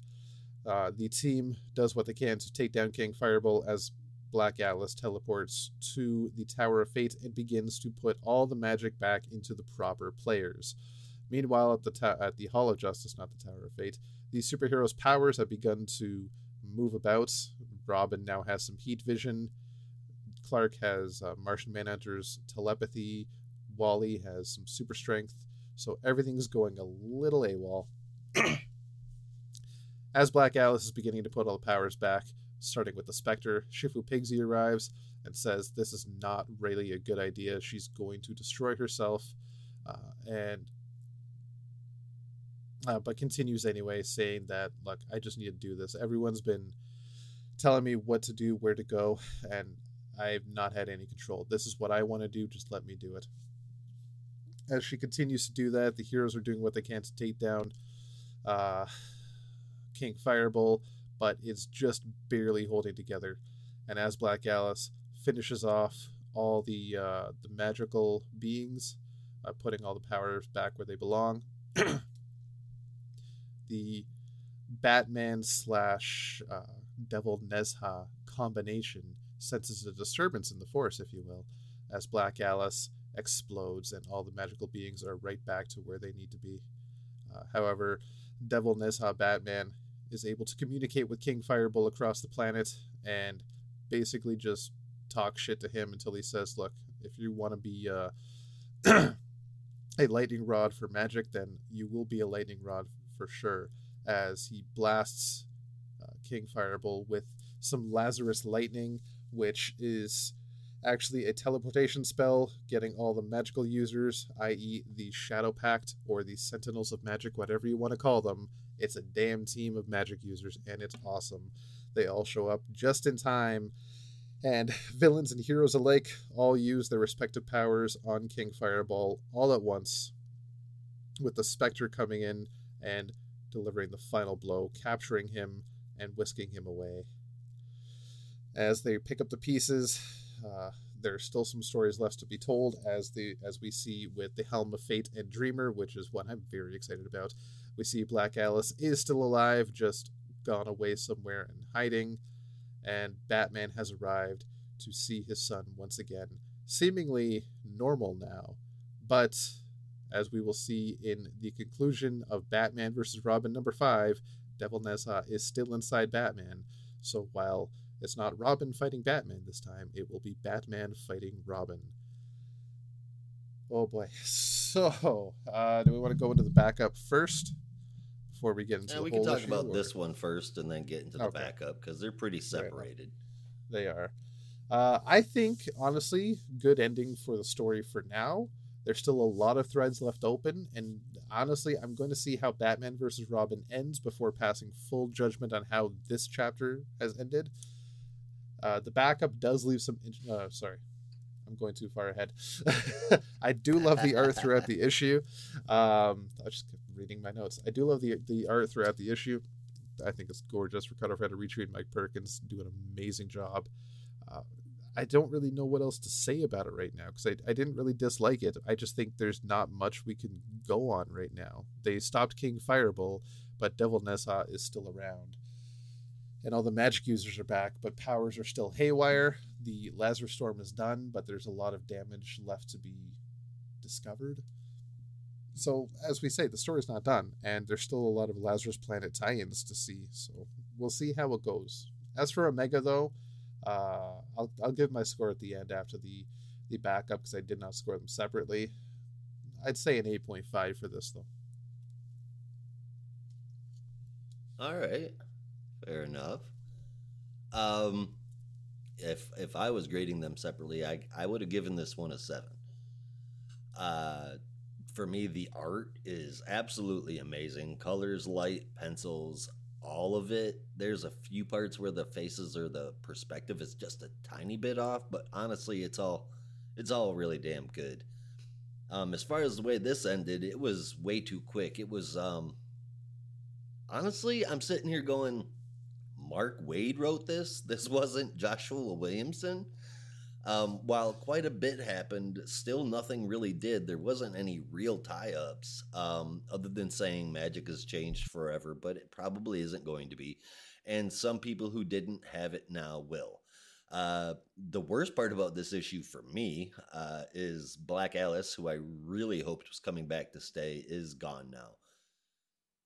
Uh, the team does what they can to take down King Fireball as Black Alice teleports to the Tower of Fate and begins to put all the magic back into the proper players. Meanwhile, at the ta- at the Hall of Justice, not the Tower of Fate, the superheroes' powers have begun to move about. Robin now has some heat vision. Clark has uh, Martian Manhunter's telepathy. Wally has some super strength. So everything's going a little AWOL. As Black Alice is beginning to put all the powers back, starting with the Spectre, Shifu Pigsy arrives and says this is not really a good idea. She's going to destroy herself. Uh, and uh, but continues anyway, saying that, look, I just need to do this. Everyone's been telling me what to do, where to go, and I've not had any control. This is what I want to do. Just let me do it. As she continues to do that, the heroes are doing what they can to take down uh, King Fireball, but it's just barely holding together. And as Black Alice finishes off all the uh, the magical beings, uh, putting all the powers back where they belong, the Batman slash uh, Devil Nezha combination senses a disturbance in the force, if you will, as Black Alice explodes and all the magical beings are right back to where they need to be. Uh, however, Devil Nezha Batman is able to communicate with King Fireball across the planet and basically just talk shit to him until he says, "Look, if you want to be uh, a lightning rod for magic, then you will be a lightning rod for sure." As he blasts uh, King Fireball with some Lazarus lightning, which is actually a teleportation spell, getting all the magical users, i.e., the Shadow Pact or the Sentinels of Magic, whatever you want to call them, it's a damn team of magic users, and it's awesome. They all show up just in time, and villains and heroes alike all use their respective powers on King Fireball all at once, with the Spectre coming in and delivering the final blow, capturing him and whisking him away. As they pick up the pieces, uh, there's still some stories left to be told, as the as we see with the Helm of Fate and Dreamer, which is what I'm very excited about. We see Black Alice is still alive, just gone away somewhere and hiding, and Batman has arrived to see his son once again, seemingly normal now. But as we will see in the conclusion of Batman vs. Robin number five, Devil Nezha is still inside Batman. So while it's not Robin fighting Batman this time, it will be Batman fighting Robin. Oh boy. So, uh, do we want to go into the backup first? before we get into yeah, we can talk about or... this one first and then get into the okay. backup because they're pretty separated. Right. They are. Uh, I think honestly, good ending for the story for now. There's still a lot of threads left open, and honestly, I'm going to see how Batman versus Robin ends before passing full judgment on how this chapter has ended. Uh, the backup does leave some. Uh, sorry, I'm going too far ahead. I do love the art throughout the issue. Um, I just reading my notes. I do love the the art throughout the issue. I think it's gorgeous. Ricardo had to retweet Mike Perkins do an amazing job. Uh, I don't really know what else to say about it right now because I, I didn't really dislike it. I just think there's not much we can go on right now. They stopped King Fireball, but Devil Nezha is still around. And all the magic users are back, but powers are still haywire. The Lazarus Storm is done, but there's a lot of damage left to be discovered so as we say, the story's not done, and there's still a lot of Lazarus Planet tie-ins to see. So we'll see how it goes. As for Omega, though, uh, I'll I'll give my score at the end after the the backup because I did not score them separately. I'd say an eight point five for this though. All right, fair enough. Um, if if I was grading them separately, I I would have given this one a seven. Uh for me, the art is absolutely amazing. Colors, light, pencils, all of it. There's a few parts where the faces or the perspective is just a tiny bit off, but honestly, it's all it's all really damn good. Um, as far as the way this ended, it was way too quick. It was um, honestly, I'm sitting here going, Mark Waid wrote this. This wasn't Joshua Williamson. Um, while quite a bit happened, still nothing really did. There wasn't any real tie ups um, other than saying magic has changed forever, but it probably isn't going to be. And some people who didn't have it now will. Uh, the worst part about this issue for me uh, is Black Alice, who I really hoped was coming back to stay, is gone now.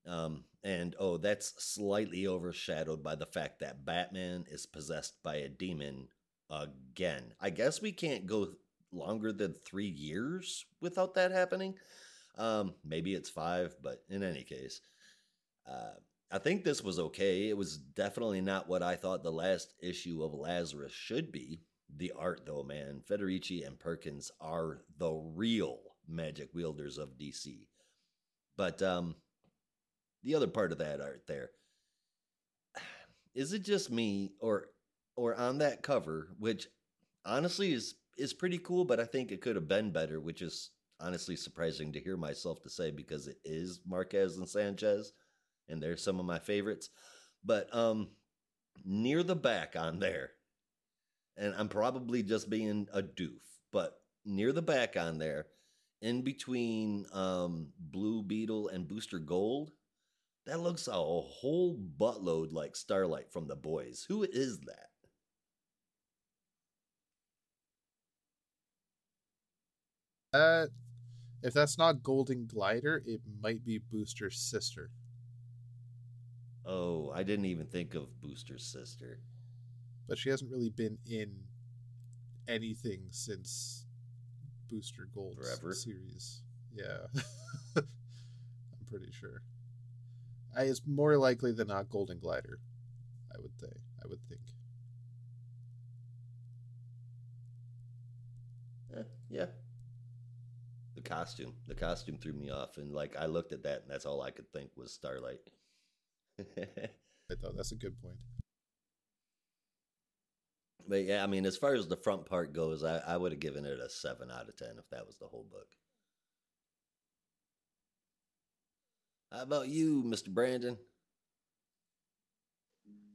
Um, and oh, that's slightly overshadowed by the fact that Batman is possessed by a demon again. I guess we can't go longer than three years without that happening. Um, maybe it's five, but in any case, uh, I think this was okay. It was definitely not what I thought the last issue of Lazarus should be. The art, though, man, Federici and Perkins are the real magic wielders of DC. But um, the other part of that art there, is it just me, or or on that cover, which honestly is is pretty cool, but I think it could have been better, which is honestly surprising to hear myself to say because it is Marquez and Sanchez, and they're some of my favorites. But um, near the back on there, and I'm probably just being a doof, but near the back on there, in between um, Blue Beetle and Booster Gold, that looks a whole buttload like Starlight from the boys. Who is that? Uh, if that's not Golden Glider, it might be Booster's sister. Oh, I didn't even think of Booster's sister. But she hasn't really been in anything since Booster Gold Forever? series. Yeah. I'm pretty sure. I, it's more likely than not Golden Glider. I would say. I would think. Eh, yeah. The costume. The costume threw me off, and like I looked at that, and that's all I could think was Starlight. I thought that's a good point. but yeah, I mean, as far as the front part goes, I, I would have given it a seven out of ten if that was the whole book. How about you, Mister Brandon?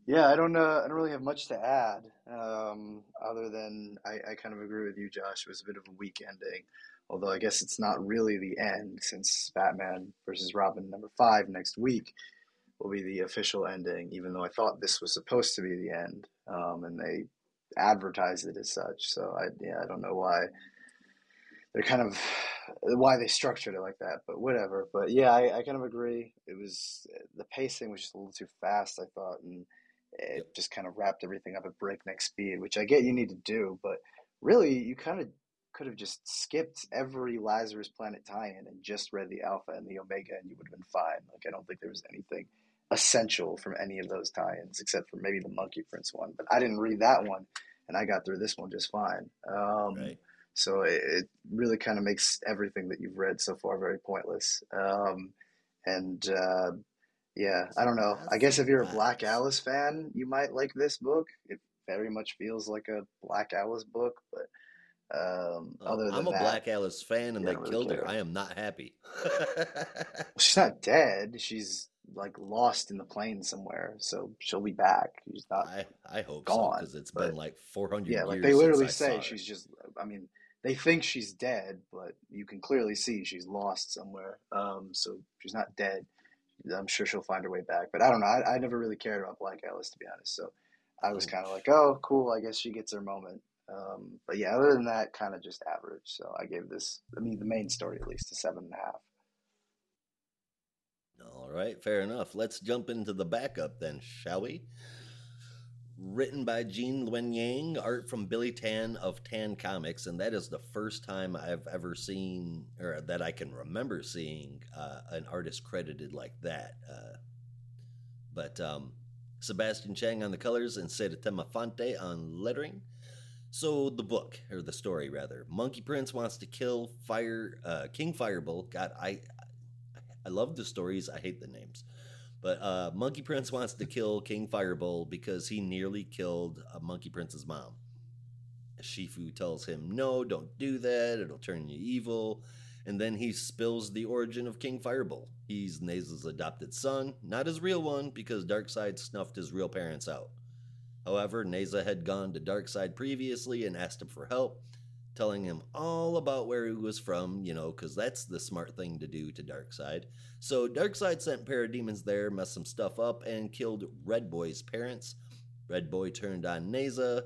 Yeah, I don't. Uh, I don't really have much to add, um, other than I, I kind of agree with you, Josh. It was a bit of a weak ending, although I guess it's not really the end since Batman versus Robin number five next week will be the official ending. Even though I thought this was supposed to be the end, um, and they advertised it as such. So I yeah, I don't know why they're kind of why they structured it like that, but whatever. But yeah, I, I kind of agree. It was the pacing was just a little too fast, I thought, and it just kind of wrapped everything up at breakneck speed, which I get you need to do, but really you kind of could have just skipped every Lazarus Planet tie-in and just read the Alpha and the Omega, and you would have been fine. Like I don't think there was anything essential from any of those tie-ins except for maybe the Monkey Prince one, but I didn't read that one, and I got through this one just fine. Um, Right. So it, it really kind of makes everything that you've read so far very pointless. Um, and uh, yeah, I don't know. I guess if you're a Black Alice fan, you might like this book. It very much feels like a Black Alice book, but um, other than I'm a that, Black Alice fan, and they really killed her. I am not happy. she's not dead. She's like lost in the plane somewhere, so she'll be back. She's not. I I hope so gone, because it's but- been like 400 Yeah, years. like they literally say she's just. I mean, they think she's dead, but you can clearly see she's lost somewhere. Um, so she's not dead. I'm sure she'll find her way back. But I don't know. I, I never really cared about Black Alice to be honest. So I was Oh. kind of like, oh, cool. I guess she gets her moment. Um, but yeah, other than that, kind of just average. So I gave this. I mean, the main story at least a seven and a half. All right, fair enough. Let's jump into the backup then, shall we? Written by Gene Luen Yang, art from Billy Tan of Tan Comics, and that is the first time I've ever seen, or that I can remember seeing, uh, an artist credited like that. Uh, but um, Sebastian Cheng on the colors and Saida Temofonte on lettering. So the book or the story rather, Monkey Prince wants to kill Fire uh, King Fireball. God, I I love the stories. I hate the names, but uh, Monkey Prince wants to kill King Fireball because he nearly killed uh, Monkey Prince's mom. Shifu tells him, "No, don't do that. It'll turn you evil." And then he spills the origin of King Fireball. He's Nezha's adopted son, not his real one, because Darkseid snuffed his real parents out. However, Nezha had gone to Darkseid previously and asked him for help, telling him all about where he was from, you know, because that's the smart thing to do to Darkseid. So Darkseid sent parademons there, messed some stuff up, and killed Red Boy's parents. Red Boy turned on Nezha.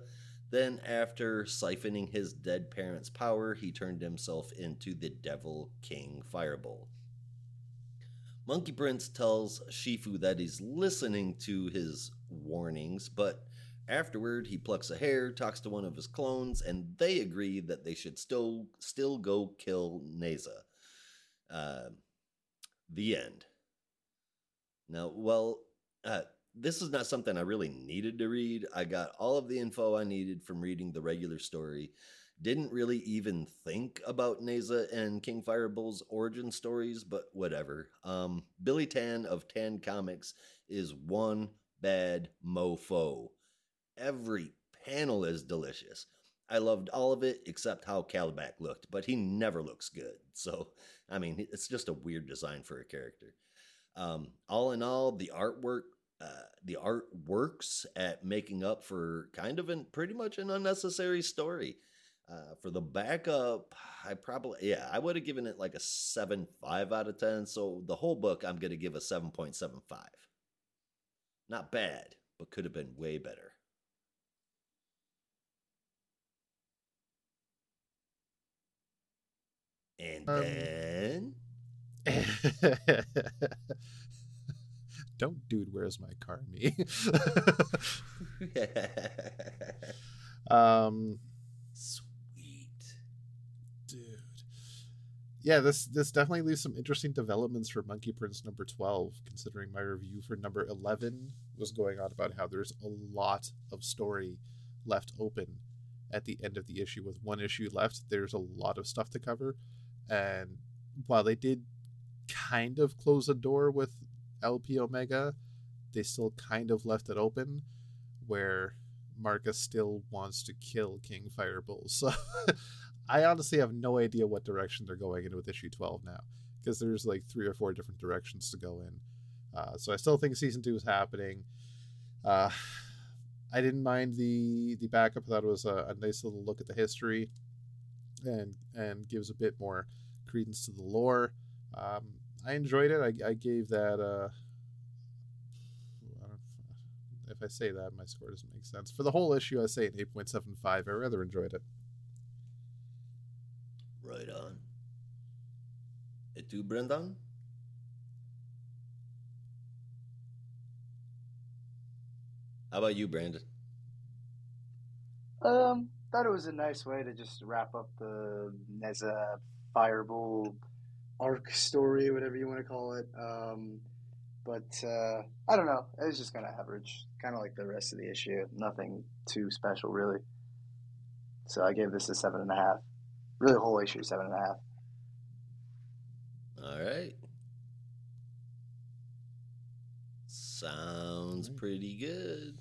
Then, after siphoning his dead parents' power, he turned himself into the Devil King Fireball. Monkey Prince tells Shifu that he's listening to his warnings, but Afterward, he plucks a hair, talks to one of his clones, and they agree that they should still still go kill Nezha. Uh, the end. Now, well, uh, this is not something I really needed to read. I got all of the info I needed from reading the regular story. Didn't really even think about Nezha and King Fireball's origin stories, but whatever. Um, Billy Tan of Tan Comics is one bad mofo every panel is delicious. I loved all of it except how Kalibak looked, but he never looks good. So, I mean, it's just a weird design for a character. Um, all in all, the artwork, uh, the art works at making up for kind of an pretty much an unnecessary story. Uh, for the backup, I probably yeah, I would have given it like a seven five out of ten. So the whole book, I'm gonna give a seven point seven five. Not bad, but could have been way better. And um, then. Don't, dude, where's my car? Me. um, sweet, dude. Yeah, this this definitely leaves some interesting developments for Monkey Prince number twelve. Considering my review for number eleven was going on about how there's a lot of story left open at the end of the issue. With one issue left, there's a lot of stuff to cover. And while they did kind of close the door with LP Omega, they still kind of left it open where Marcus still wants to kill King Fireball. So I honestly have no idea what direction they're going in with issue 12 now because there's like three or four different directions to go in. Uh, so I still think season two is happening. Uh, I didn't mind the the backup. I thought it was a, a nice little look at the history and and gives a bit more credence to the lore. Um, I enjoyed it. I, I gave that. Uh, I if I say that, my score doesn't make sense. For the whole issue, I say an eight point seven five. I rather enjoyed it. Right on. Et tu, Brendan? How about you, Brandon? Um, thought it was a nice way to just wrap up the Nezha Fireball arc story, whatever you want to call it. Um, but uh, I don't know. It was just kind of average, kind of like the rest of the issue. Nothing too special, really. So I gave this a seven and a half. Really, the whole issue seven and a half. All right. Sounds pretty good.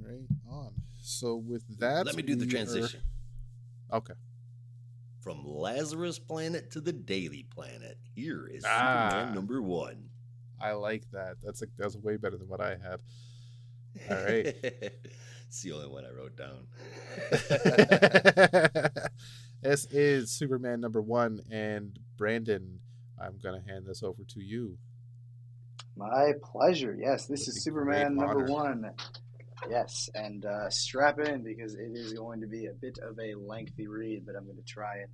Right on. So with that, let me do the transition. Are... Okay. From Lazarus Planet to the Daily Planet. Here is ah, Superman number one. I like that. That's a, that's way better than what I had. All right. it's the only one I wrote down. this is Superman number one, and Brandon, I'm gonna hand this over to you. My pleasure. Yes, this is Superman number one. Yes, and uh, strap in because it is going to be a bit of a lengthy read, but I'm going to try and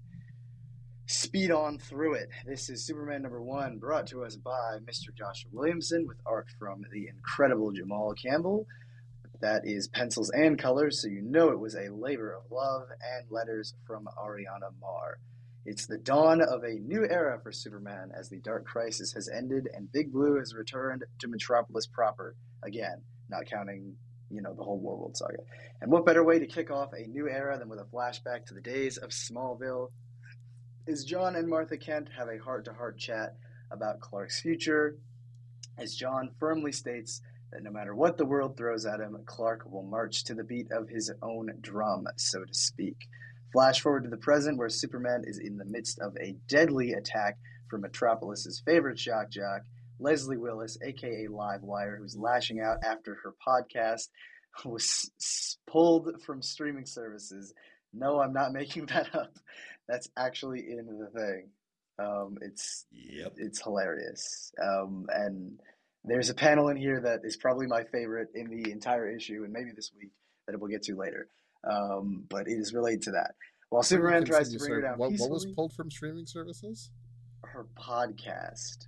speed on through it. This is Superman number one, brought to us by Mr. Joshua Williamson with art from the incredible Jamal Campbell. That is pencils and colors, so you know it was a labor of love, and letters from Ariana Maher. It's the dawn of a new era for Superman as the Dark Crisis has ended and Big Blue has returned to Metropolis proper again, not counting you know, the whole war Warworld saga. And what better way to kick off a new era than with a flashback to the days of Smallville? As John and Martha Kent have a heart to heart chat about Clark's future, as John firmly states that no matter what the world throws at him, Clark will march to the beat of his own drum, so to speak. Flash forward to the present, where Superman is in the midst of a deadly attack from Metropolis's favorite shock jock, Leslie Willis, aka Livewire, who's lashing out after her podcast was pulled from streaming services. No, I'm not making that up. That's actually in the thing. Um, it's Yep. it's hilarious. Um, and there's a panel in here that is probably my favorite in the entire issue, and maybe this week that we'll get to later. Um, but it is related to that. While Superman tries to bring her down what, what was pulled from streaming services? her podcast.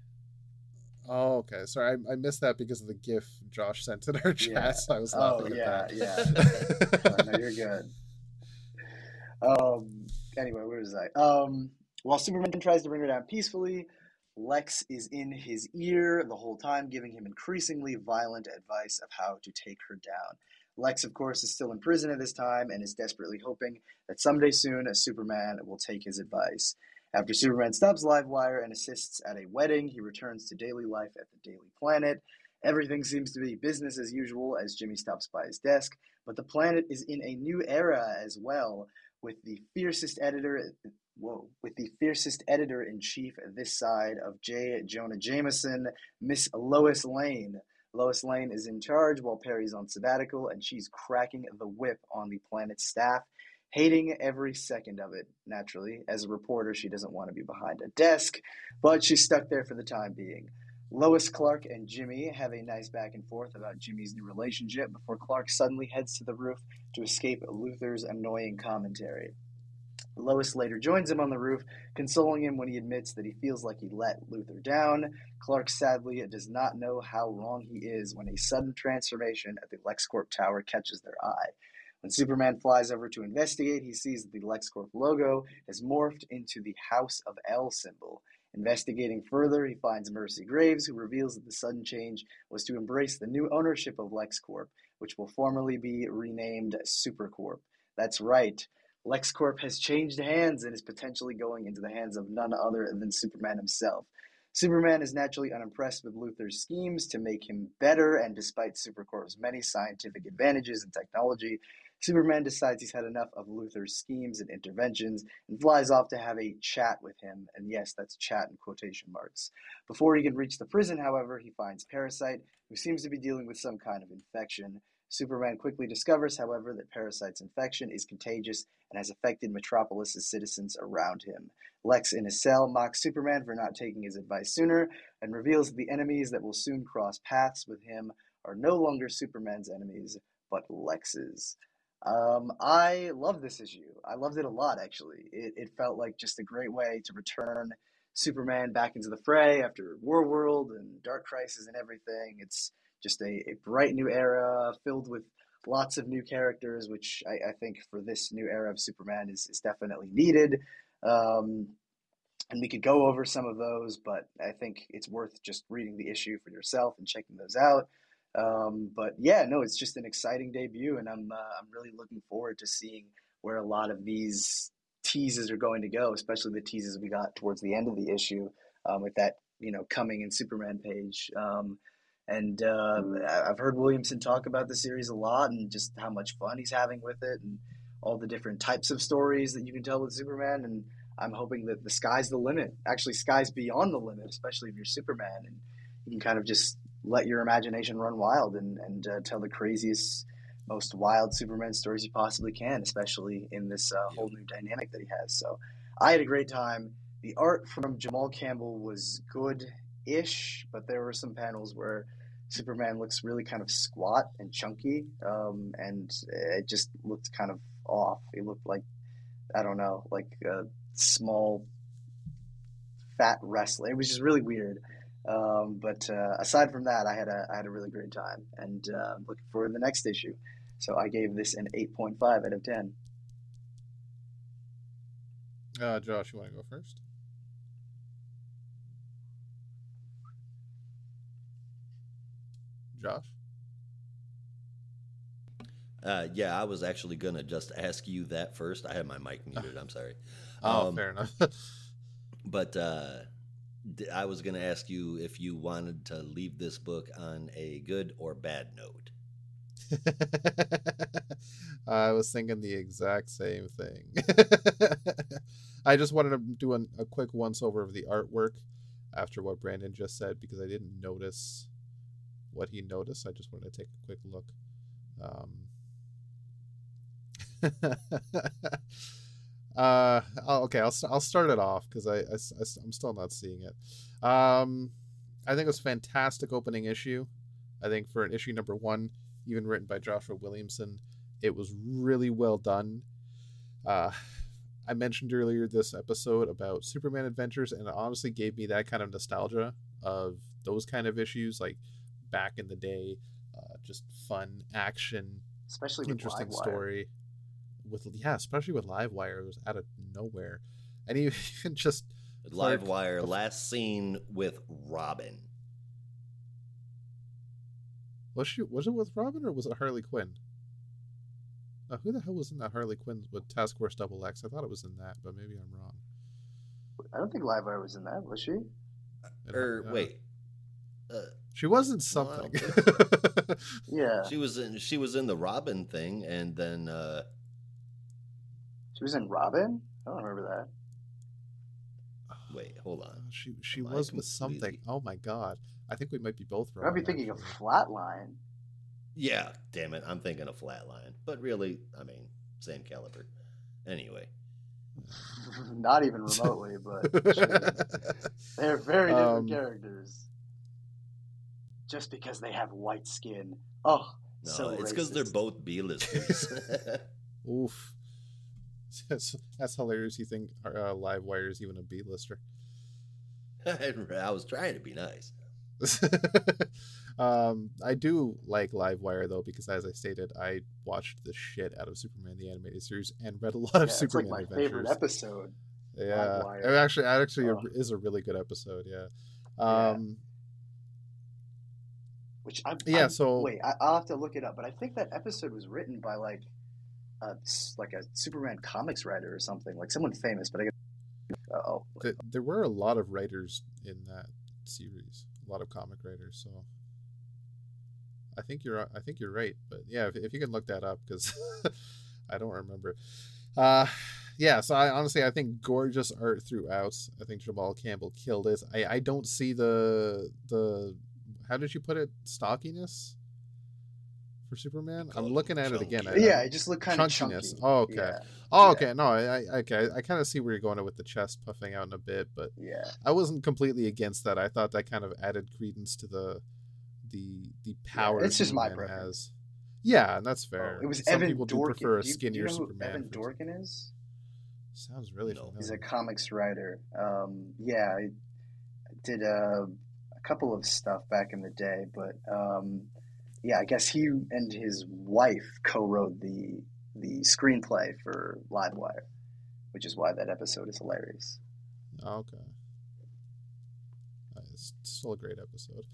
Oh, okay. Sorry, I, I missed that because of the GIF Josh sent in our chat. Yeah. So I was Oh laughing yeah, at yeah. that. Oh, no, you're good. Um. Anyway, where was I? Um. While Superman tries to bring her down peacefully, Lex is in his ear the whole time, giving him increasingly violent advice of how to take her down. Lex, of course, is still in prison at this time and is desperately hoping that someday soon a Superman will take his advice. After Superman stops Livewire and assists at a wedding, he returns to daily life at the Daily Planet. Everything seems to be business as usual as Jimmy stops by his desk, but the planet is in a new era as well, with the fiercest editor whoa, with the fiercest editor in chief this side of J. Jonah Jameson, Miss Lois Lane. Lois Lane is in charge while Perry's on sabbatical, and she's cracking the whip on the planet's staff, hating every second of it. Naturally, as a reporter, she doesn't want to be behind a desk, but she's stuck there for the time being. Lois, Clark, and Jimmy have a nice back and forth about Jimmy's new relationship before Clark suddenly heads to the roof to escape Luthor's annoying commentary. Lois later joins him on the roof, consoling him when he admits that he feels like he let Luther down. Clark sadly does not know how wrong he is when a sudden transformation at the LexCorp tower catches their eye. When Superman flies over to investigate, he sees that the LexCorp logo has morphed into the House of L symbol. Investigating further, he finds Mercy Graves, who reveals that the sudden change was to embrace the new ownership of LexCorp, which will formally be renamed SuperCorp. That's right. LexCorp has changed hands and is potentially going into the hands of none other than Superman himself. Superman is naturally unimpressed with Luthor's schemes to make him better, and despite Supercorp's many scientific advantages and technology, Superman decides he's had enough of Luthor's schemes and interventions and flies off to have a chat with him. And yes, that's chat in quotation marks. Before he can reach the prison, however, he finds Parasite, who seems to be dealing with some kind of infection. Superman quickly discovers, however, that Parasite's infection is contagious and has affected Metropolis's citizens around him. Lex in his cell mocks Superman for not taking his advice sooner and reveals that the enemies that will soon cross paths with him are no longer Superman's enemies, but Lex's. Um, I love this issue. I loved it a lot, actually. It, it felt like just a great way to return Superman back into the fray after War World and Dark Crisis and everything. It's just a, a bright new era filled with lots of new characters, which I, I think for this new era of Superman is, is definitely needed. Um, and we could go over some of those, but I think it's worth just reading the issue for yourself and checking those out. Um, but yeah, no, it's just an exciting debut, and I'm uh, I'm really looking forward to seeing where a lot of these teases are going to go, especially the teases we got towards the end of the issue um, with that you know coming in Superman page. Um, and uh, I've heard Williamson talk about the series a lot and just how much fun he's having with it and all the different types of stories that you can tell with Superman. And I'm hoping that the sky's the limit. Actually, sky's beyond the limit, especially if you're Superman and you can kind of just let your imagination run wild and, and uh, tell the craziest, most wild Superman stories you possibly can, especially in this uh, whole new dynamic that he has. So I had a great time. The art from Jamal Campbell was good ish, but there were some panels where Superman looks really kind of squat and chunky, um, and it just looked kind of off. It looked like, I don't know, like a small, fat wrestler. It was just really weird. Um, but uh, aside from that, I had a I had a really great time, and uh, looking forward to the next issue. So I gave this an 8.5 out of 10. Uh, Josh, you want to go first? Josh? Uh, yeah, I was actually gonna just ask you that first. I had my mic muted. I'm sorry. Oh, Um, fair enough. But uh, d- I was gonna ask you if you wanted to leave this book on a good or bad note. I was thinking the exact same thing. I just wanted to do an, a quick once over of the artwork after what Brandon just said because I didn't notice what he noticed. I just wanted to take a quick look. Um, uh, okay, I'll, I'll start it off because I, I, am still not seeing it. Um, I think it was a fantastic opening issue. I think for an issue number one, even written by Joshua Williamson, it was really well done. Uh, I mentioned earlier this episode about Superman Adventures, and it honestly gave me that kind of nostalgia of those kind of issues, like back in the day, uh, just fun action, especially interesting story. With yeah, especially with Livewire, it was out of nowhere, and even just Live Clark- Wire, last scene with Robin. was she was it with Robin or was it Harley Quinn? Uh, who the hell was in that Harley Quinn with Task Force Double X? I thought it was in that, but maybe I'm wrong. I don't think Livewire was in that, was she? It- Or uh, wait, uh, she wasn't something. Yeah, she was in she was in the Robin thing, and then uh, she was in Robin. I don't remember that. wait, hold on. She she Am I was with something. Oh my god! I think we might be both I wrong. might be thinking of. Flatline. Yeah, damn it, I'm thinking of Flatline, but really, I mean, same caliber. Anyway, Not even remotely, but they're very different Um, characters. Just because they have white skin. Oh, no, so it's because they're both B-listers. Oof. That's, that's hilarious. You think uh, Livewire is even a B-lister? I was trying to be nice. um, I do like Livewire though because, as I stated, I watched the shit out of Superman the animated series and read a lot Yeah, of it's like Superman my adventures. favorite episode. Yeah, Livewire. it actually, it actually Oh. is a really good episode. Yeah. Yeah. Um, Which I'm Yeah, I'm- so- wait, I, I'll have to look it up. But I think that episode was written by like a like a Superman comics writer or something, like someone famous. But I get oh, th- there were a lot of writers in that series, a lot of comic writers. So I think you're I think you're right. But yeah, if, if you can look that up because I don't remember. Uh, yeah. So I honestly I think gorgeous art throughout. I think Jamal Campbell killed it. I I don't see the the how did you put it stockiness for Superman. I'm looking at it again. chunky. I- yeah, it just looked kind of chunkiness. chunky. Oh, okay. Yeah, Oh, Yeah. okay. No, I, I okay. I kind of see where you're going with the chest puffing out in a bit, but yeah. I wasn't completely against that. I thought that kind of added credence to the the the power. it's just my Superman preference. Has. Yeah, and that's fair. Oh, it was Some Evan people do Dorkin. prefer a Do you, do skinnier you know who Superman. Evan for- Dorkin is? Sounds really No. familiar. He's a comics writer. Um, yeah, I did a, a couple of stuff back in the day, but um, yeah, I guess he and his wife co-wrote the the screenplay for Livewire, which is why that episode is hilarious. Okay. Uh, It's still a great episode,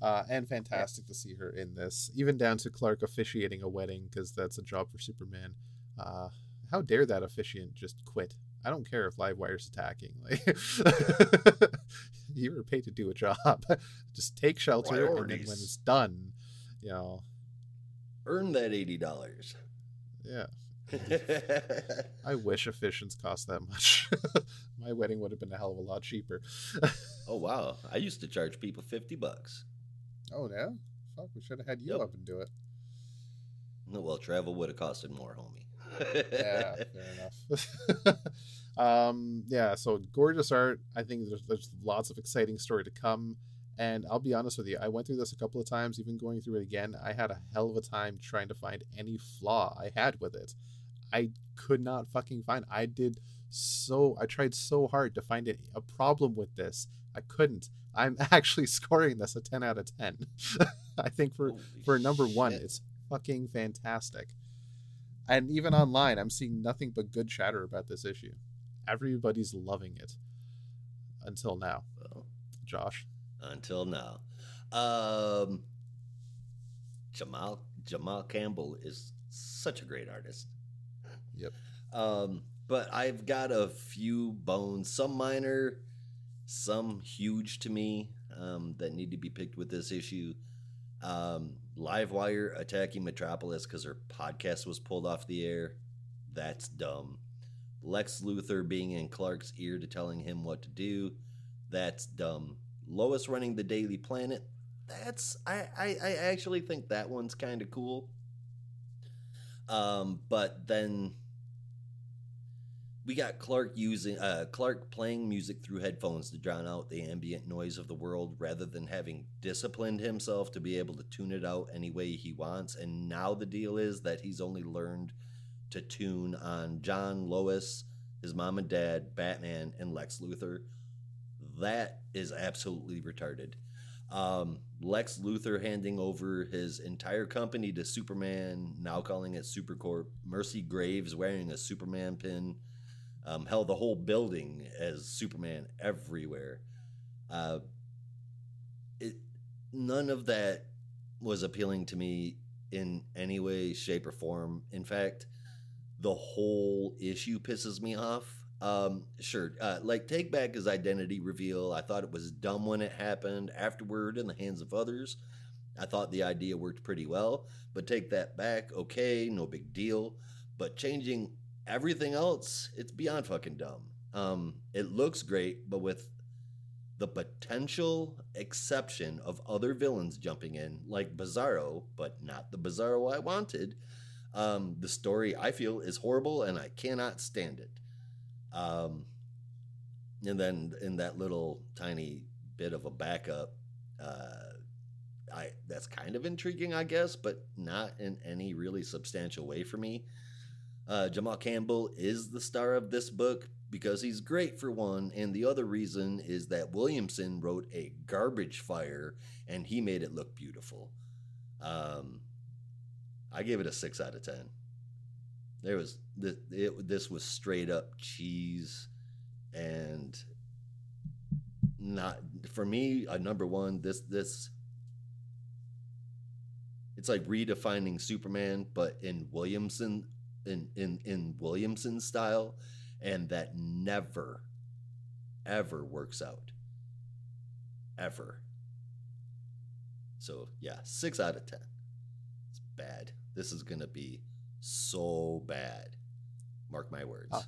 uh, and fantastic to see her in this. Even down to Clark officiating a wedding because that's a job for Superman. Uh, how dare that officiant just quit? I don't care if Livewire's attacking. Like, you were paid to do a job. just take shelter, and then when it's done, you know, Earn that eighty dollars. yeah. I wish officiants cost that much. My wedding would have been a hell of a lot cheaper. oh wow! I used to charge people fifty bucks. Oh yeah, fuck, we should have had you Yep. up and do it. No, Well, travel would have costed more, homie. Yeah, fair enough. um, yeah, so gorgeous art. I think there's there's lots of exciting story to come. And I'll be honest with you, I went through this a couple of times, even going through it again. I had a hell of a time trying to find any flaw I had with it. I could not fucking find. I did so. I tried so hard to find it, a problem with this. I couldn't. I'm actually scoring this a 10 out of 10. I think for Holy for number one, shit. it's fucking fantastic. And even online, I'm seeing nothing but good chatter about this issue. Everybody's loving it until now. Well, Josh, until now. Um, Jamal Jamal Campbell is such a great artist. Yep. Um, but I've got a few bones, some minor, some huge to me, um, that need to be picked with this issue. Um, Livewire attacking Metropolis because her podcast was pulled off the air. That's dumb. Lex Luthor being in Clark's ear to telling him what to do. That's dumb. Lois running the Daily Planet. That's I I, I actually think that one's kind of cool. Um, but then we got Clark using uh, Clark playing music through headphones to drown out the ambient noise of the world rather than having disciplined himself to be able to tune it out any way he wants. And now the deal is that he's only learned to tune on John, Lois, his mom and dad, Batman, and Lex Luthor. That is absolutely retarded. Um, Lex Luthor handing over his entire company to Superman, now calling it Supercorp. Mercy Graves wearing a Superman pin um, held the whole building as Superman everywhere. Uh, it none of that was appealing to me in any way, shape, or form. In fact, the whole issue pisses me off. Um, sure, uh, like take back his identity reveal. I thought it was dumb when it happened. Afterward, in the hands of others, I thought the idea worked pretty well. But take that back, okay, no big deal. But changing everything else, it's beyond fucking dumb. Um, it looks great, but with the potential exception of other villains jumping in, like Bizarro, but not the Bizarro I wanted. Um, the story I feel is horrible, and I cannot stand it. Um, and then in that little tiny bit of a backup, uh, I that's kind of intriguing, I guess, but not in any really substantial way for me. Uh, Jamal Campbell is the star of this book because he's great for one, and the other reason is that Williamson wrote a garbage fire and he made it look beautiful. Um, I gave it a six out of ten. There was this, it, this was straight up cheese, and not for me. A number one. This this it's like redefining Superman, but in Williamson in in in Williamson style, and that never ever works out. Ever. So yeah, six out of ten. It's bad. This is gonna be so bad. Mark my words. Uh,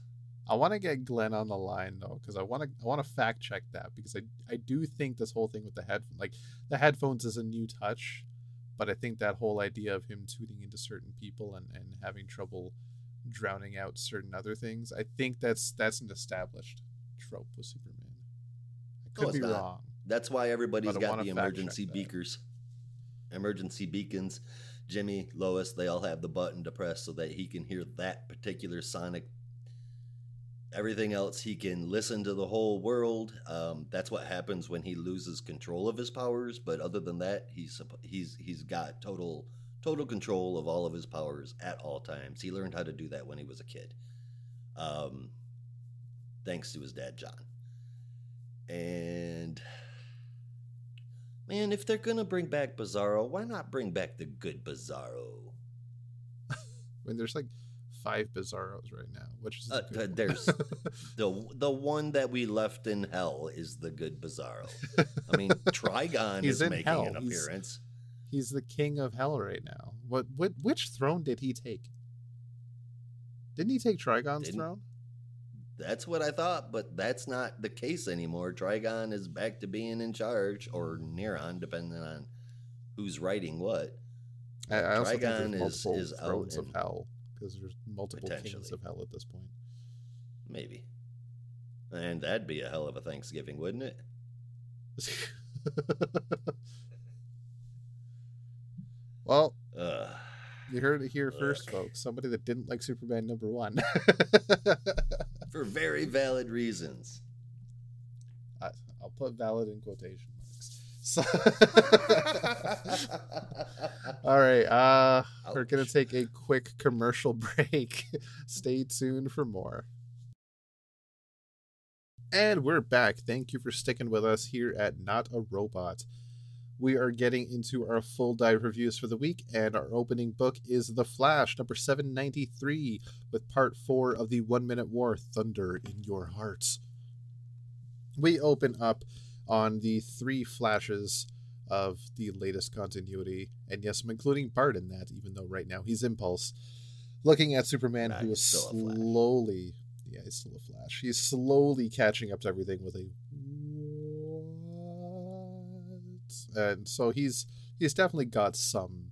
I want to get Glenn on the line though, because I want to I want to fact check that because I I do think this whole thing with the head like the headphones is a new touch, but I think that whole idea of him tuning into certain people and and having trouble drowning out certain other things, I think that's that's an established trope with Superman. I could No, be not. wrong. That's why everybody's got the emergency check that. beakers. Emergency beacons. Jimmy, Lois, they all have the button to press so that he can hear that particular sonic. Everything else, he can listen to the whole world. Um, that's what happens when he loses control of his powers. But other than that, he's he's he's got total total control of all of his powers at all times. He learned how to do that when he was a kid, um, thanks to his dad John. And man, if they're gonna bring back Bizarro, why not bring back the good Bizarro? I mean, there's like five Bizarros right now, which is the Uh, good th- there's the the one that we left in hell is the good Bizarro. I mean, Trigon is in making hell. an He's- appearance. He's the king of hell right now. What what which throne did he take? Didn't he take Trigon's Didn't- throne? That's what I thought, but that's not the case anymore. Trigon is back to being in charge, or Neron, depending on who's writing what. I, I also think Trigon there's is- is out of hell because there's multiple kings of hell at this point. Maybe. And that'd be a hell of a Thanksgiving, wouldn't it? well, Ugh. You heard it here first, folks. Somebody that didn't like Superman number one. For very valid reasons. I- I'll put valid in quotation marks. So, all right, uh, we're gonna take a quick commercial break. Stay tuned for more. And we're back. Thank you for sticking with us here at Not a Robot. We are getting into our full dive reviews for the week, and our opening book is The Flash, number 793, with part four of the One Minute War Thunder in Your Hearts. We open up on the three flashes of the latest continuity, and yes, I'm including Bart in that, even though right now he's Impulse, looking at Superman, Nah, who is still a Flash. slowly, yeah, he's still a Flash. He's slowly catching up to everything with a and so he's he's definitely got some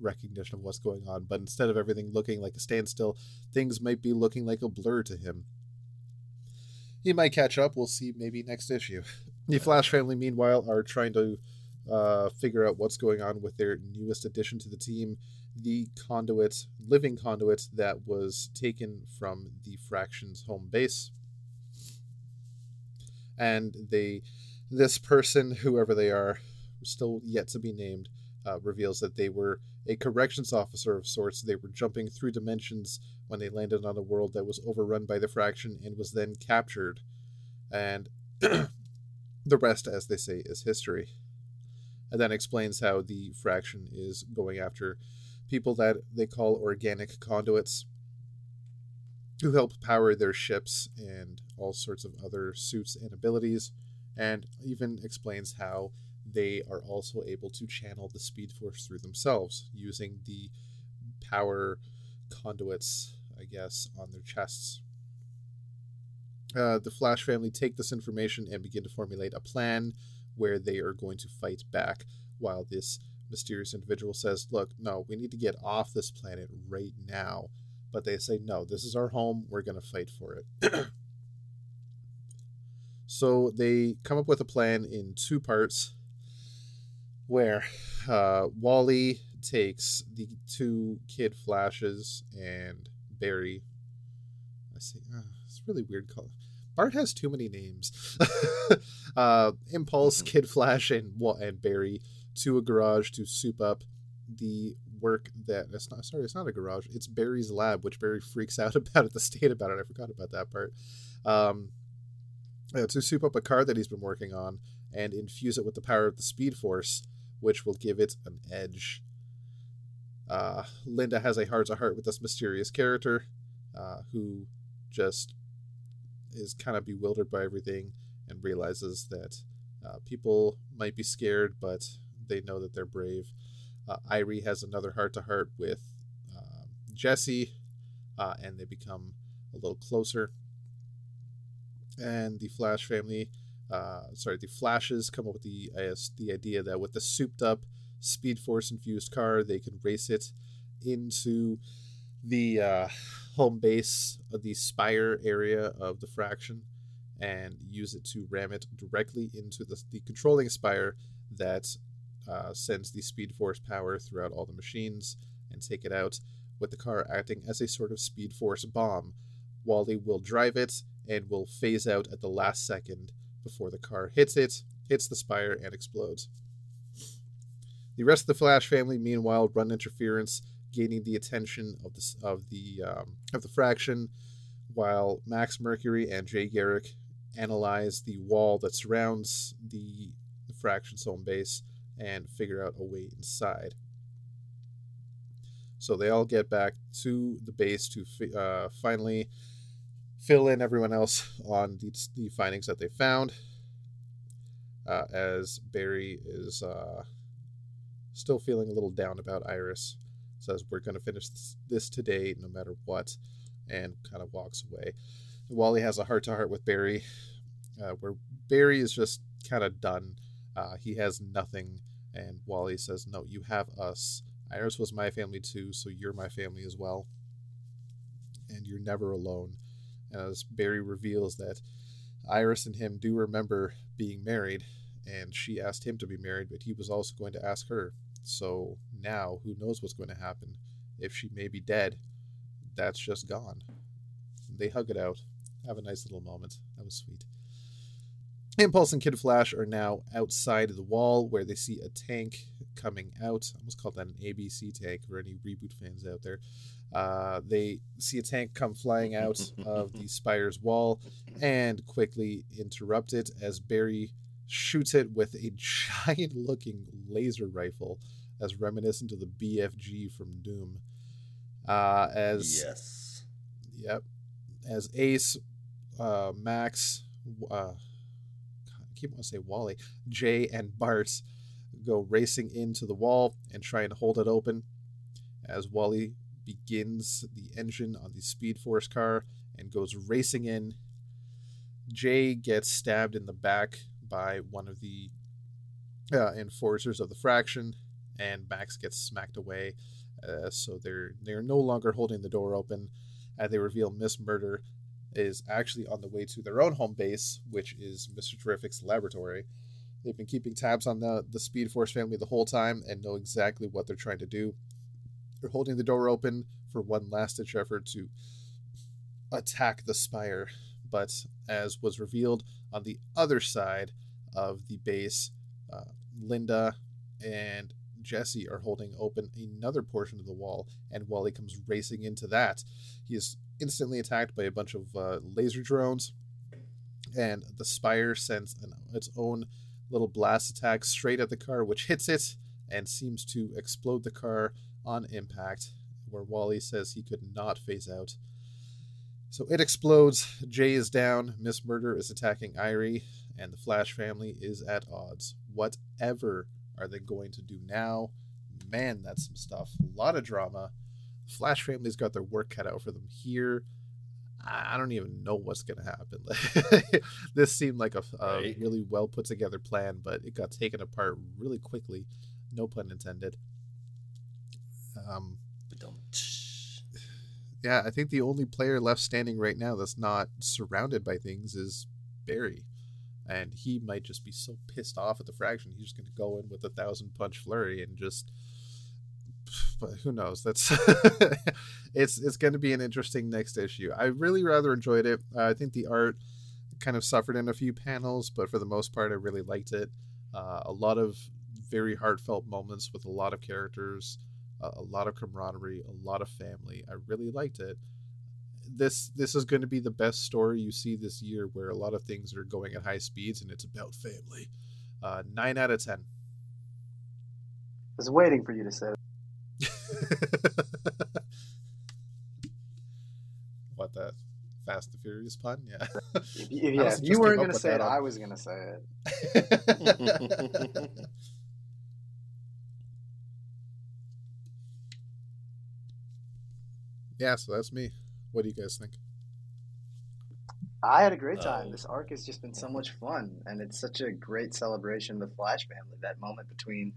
recognition of what's going on, but instead of everything looking like a standstill, things might be looking like a blur to him. He might catch up. We'll see maybe next issue. The Flash family, meanwhile, are trying to uh, figure out what's going on with their newest addition to the team, the conduit, living conduit that was taken from the Fraction's home base. And they, this person, whoever they are, still yet to be named, uh, reveals that they were a corrections officer of sorts. They were jumping through dimensions when they landed on a world that was overrun by the Fraction and was then captured. And the rest, as they say, is history. And then explains how the Fraction is going after people that they call organic conduits who help power their ships and all sorts of other suits and abilities, and even explains how they are also able to channel the Speed Force through themselves using the power conduits, I guess, on their chests. Uh, the Flash family take this information and begin to formulate a plan where they are going to fight back while this mysterious individual says, Look, no, we need to get off this planet right now. But they say, No, this is our home. We're going to fight for it. so they come up with a plan in two parts where uh, Wally takes the two kid flashes and Barry. I see. Uh, it's really weird. Call. Bart has too many names. uh, Impulse, Kid Flash, and and Barry to a garage to soup up the work that it's not. Sorry, it's not a garage. It's Barry's lab, which Barry freaks out about at the state about it. I forgot about that part. Um, uh, to soup up a car that he's been working on and infuse it with the power of the Speed Force, which will give it an edge. Uh, Linda has a heart to heart with this mysterious character uh, who just is kind of bewildered by everything and realizes that uh, people might be scared, but they know that they're brave. Uh, Irie has another heart to heart with uh, Jesse, and they become a little closer. And the Flash family, uh, sorry, the Flashes come up with the uh, the idea that with the souped up Speed Force infused car, they can race it into the uh, home base of the Spire area of the Fraction and use it to ram it directly into the, the controlling Spire that uh, sends the Speed Force power throughout all the machines and take it out, with the car acting as a sort of Speed Force bomb. Wally will drive it and will phase out at the last second before the car hits it, hits the Spire, and explodes. The rest of the Flash family, meanwhile, run interference, gaining the attention of the of the um, of the Fraction, while Max Mercury and Jay Garrick analyze the wall that surrounds the, Fraction's home base and figure out a way inside. So they all get back to the base to uh, finally fill in everyone else on the, the findings that they found. Uh, as Barry is uh, still feeling a little down about Iris, says, We're going to finish this, today no matter what, and kind of walks away. Wally has a heart to heart with Barry, uh, where Barry is just kind of done. Uh, he has nothing, and Wally says, No, you have us. Iris was my family too, so you're my family as well. And you're never alone. As Barry reveals that Iris and him do remember being married, and she asked him to be married, but he was also going to ask her. So now, who knows what's going to happen? If she may be dead, that's just gone. They hug it out, have a nice little moment. That was sweet. Impulse and Kid Flash are now outside of the wall where they see a tank coming out. I almost called that an ABC tank for any reboot fans out there. Uh, they see a tank come flying out of the Spire's wall and quickly interrupt it as Barry shoots it with a giant looking laser rifle as reminiscent of the BFG from Doom. Uh, as yes, yep, as Ace, uh, Max, uh, keep wanting to say Wally, Jay, and Bart go racing into the wall and try and hold it open. As Wally begins the engine on the Speed Force car and goes racing in, Jay gets stabbed in the back by one of the uh, enforcers of the fraction, and Max gets smacked away. Uh, so they're they're no longer holding the door open. Uh, they reveal Miss Murder is actually on the way to their own home base, which is Mr. Terrific's laboratory. They've been keeping tabs on the, the Speed Force family the whole time and know exactly what they're trying to do. They're holding the door open for one last ditch effort to attack the Spire. But as was revealed on the other side of the base, uh, Linda and Jesse are holding open another portion of the wall, and Wally comes racing into that. He is instantly attacked by a bunch of uh, laser drones, and the Spire sends an, its own little blast attack straight at the car, which hits it and seems to explode the car on impact, where Wally says he could not phase out. So it explodes. Jay is down. Miss Murder is attacking Irie, and the Flash family is at odds. Whatever are they going to do now? Man, that's some stuff. A lot of drama. Flash family's got their work cut out for them here. I don't even know what's going to happen. this seemed like a, a right. really well put together plan, but it got taken apart really quickly. No pun intended. Um, yeah, I think the only player left standing right now that's not surrounded by things is Barry and he might just be so pissed off at the fraction he's just going to go in with a thousand punch flurry and just but who knows that's it's it's going to be an interesting next issue i really rather enjoyed it uh, i think the art kind of suffered in a few panels but for the most part i really liked it uh, a lot of very heartfelt moments with a lot of characters uh, a lot of camaraderie a lot of family i really liked it this this is going to be the best story you see this year, where a lot of things are going at high speeds and it's about family. Uh, nine out of ten. I was waiting for you to say. what the Fast and Furious pun? Yeah. If, yeah, if you weren't going to say it, on. I was going to say it. yeah, so that's me. What do you guys think? I had a great time. Uh, this arc has just been so much fun, and it's such a great celebration of the Flash family. That moment between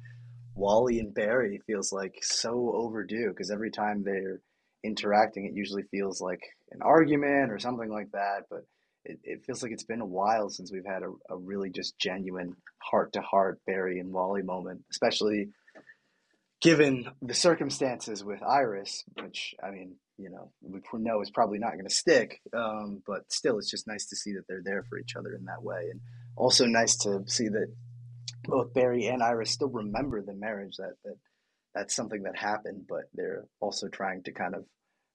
Wally and Barry feels like so overdue because every time they're interacting, it usually feels like an argument or something like that. But it, it feels like it's been a while since we've had a, a really just genuine heart to heart Barry and Wally moment, especially given the circumstances with Iris, which I mean, you know, we know is probably not going to stick. Um, but still, it's just nice to see that they're there for each other in that way, and also nice to see that both Barry and Iris still remember the marriage that that that's something that happened, but they're also trying to kind of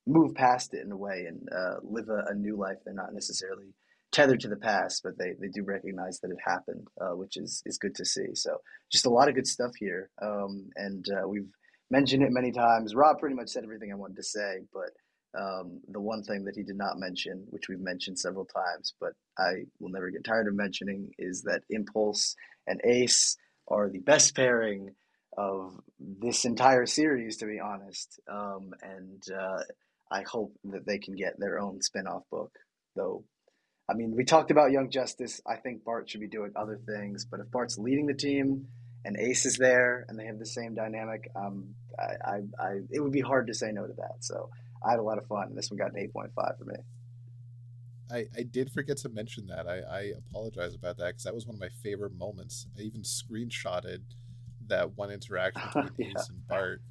move past it in a way and uh, live a, a, new life. They're not necessarily tethered to the past, but they, they do recognize that it happened, uh, which is, is good to see. So just a lot of good stuff here. Um, and uh, we've mentioned it many times. Rob pretty much said everything I wanted to say, but um, the one thing that he did not mention, which we've mentioned several times, but I will never get tired of mentioning, is that Impulse and Ace are the best pairing of this entire series, to be honest. Um, and uh, I hope that they can get their own spin off book, though I mean, we talked about Young Justice. I think Bart should be doing other things, but if Bart's leading the team and Ace is there and they have the same dynamic, um, I, I, I, it would be hard to say no to that. So I had a lot of fun. This one got an eight point five for me. I, I did forget to mention that. I, I apologize about that because that was one of my favorite moments. I even screenshotted that one interaction between yeah. Ace and Bart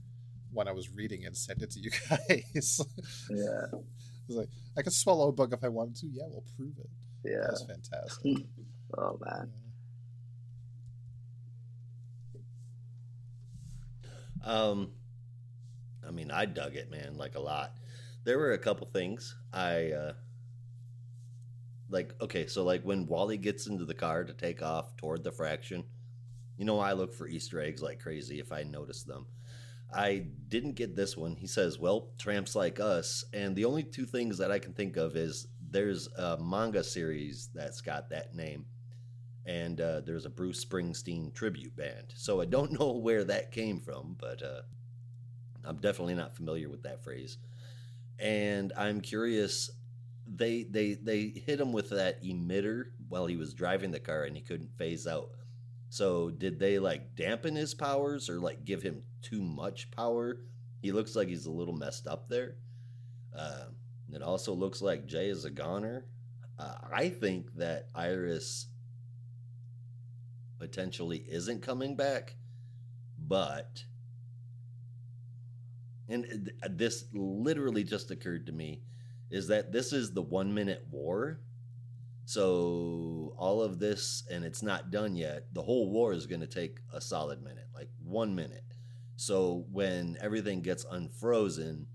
when I was reading and sent it to you guys. yeah I was like, I could swallow a bug if I wanted to. Yeah, we'll prove it. Yeah, that's fantastic. oh man. Um, I mean, I dug it, man, like a lot. There were a couple things I uh, like okay, so like when Wally gets into the car to take off toward the fraction, you know I look for Easter eggs like crazy if I notice them. I didn't get this one. He says, "Well, tramps like us," and the only two things that I can think of is there's a manga series that's got that name, and uh, there's a Bruce Springsteen tribute band. So I don't know where that came from, but uh, I'm definitely not familiar with that phrase. And I'm curious. They they they hit him with that emitter while he was driving the car, and he couldn't phase out. So did they like dampen his powers or like give him too much power? He looks like he's a little messed up there. Uh, it also looks like Jay is a goner. Uh, I think that Iris potentially isn't coming back, but and this literally just occurred to me is that this is the one minute war so all of this, and it's not done yet. The whole war is going to take a solid minute, like one minute. So when everything gets unfrozen,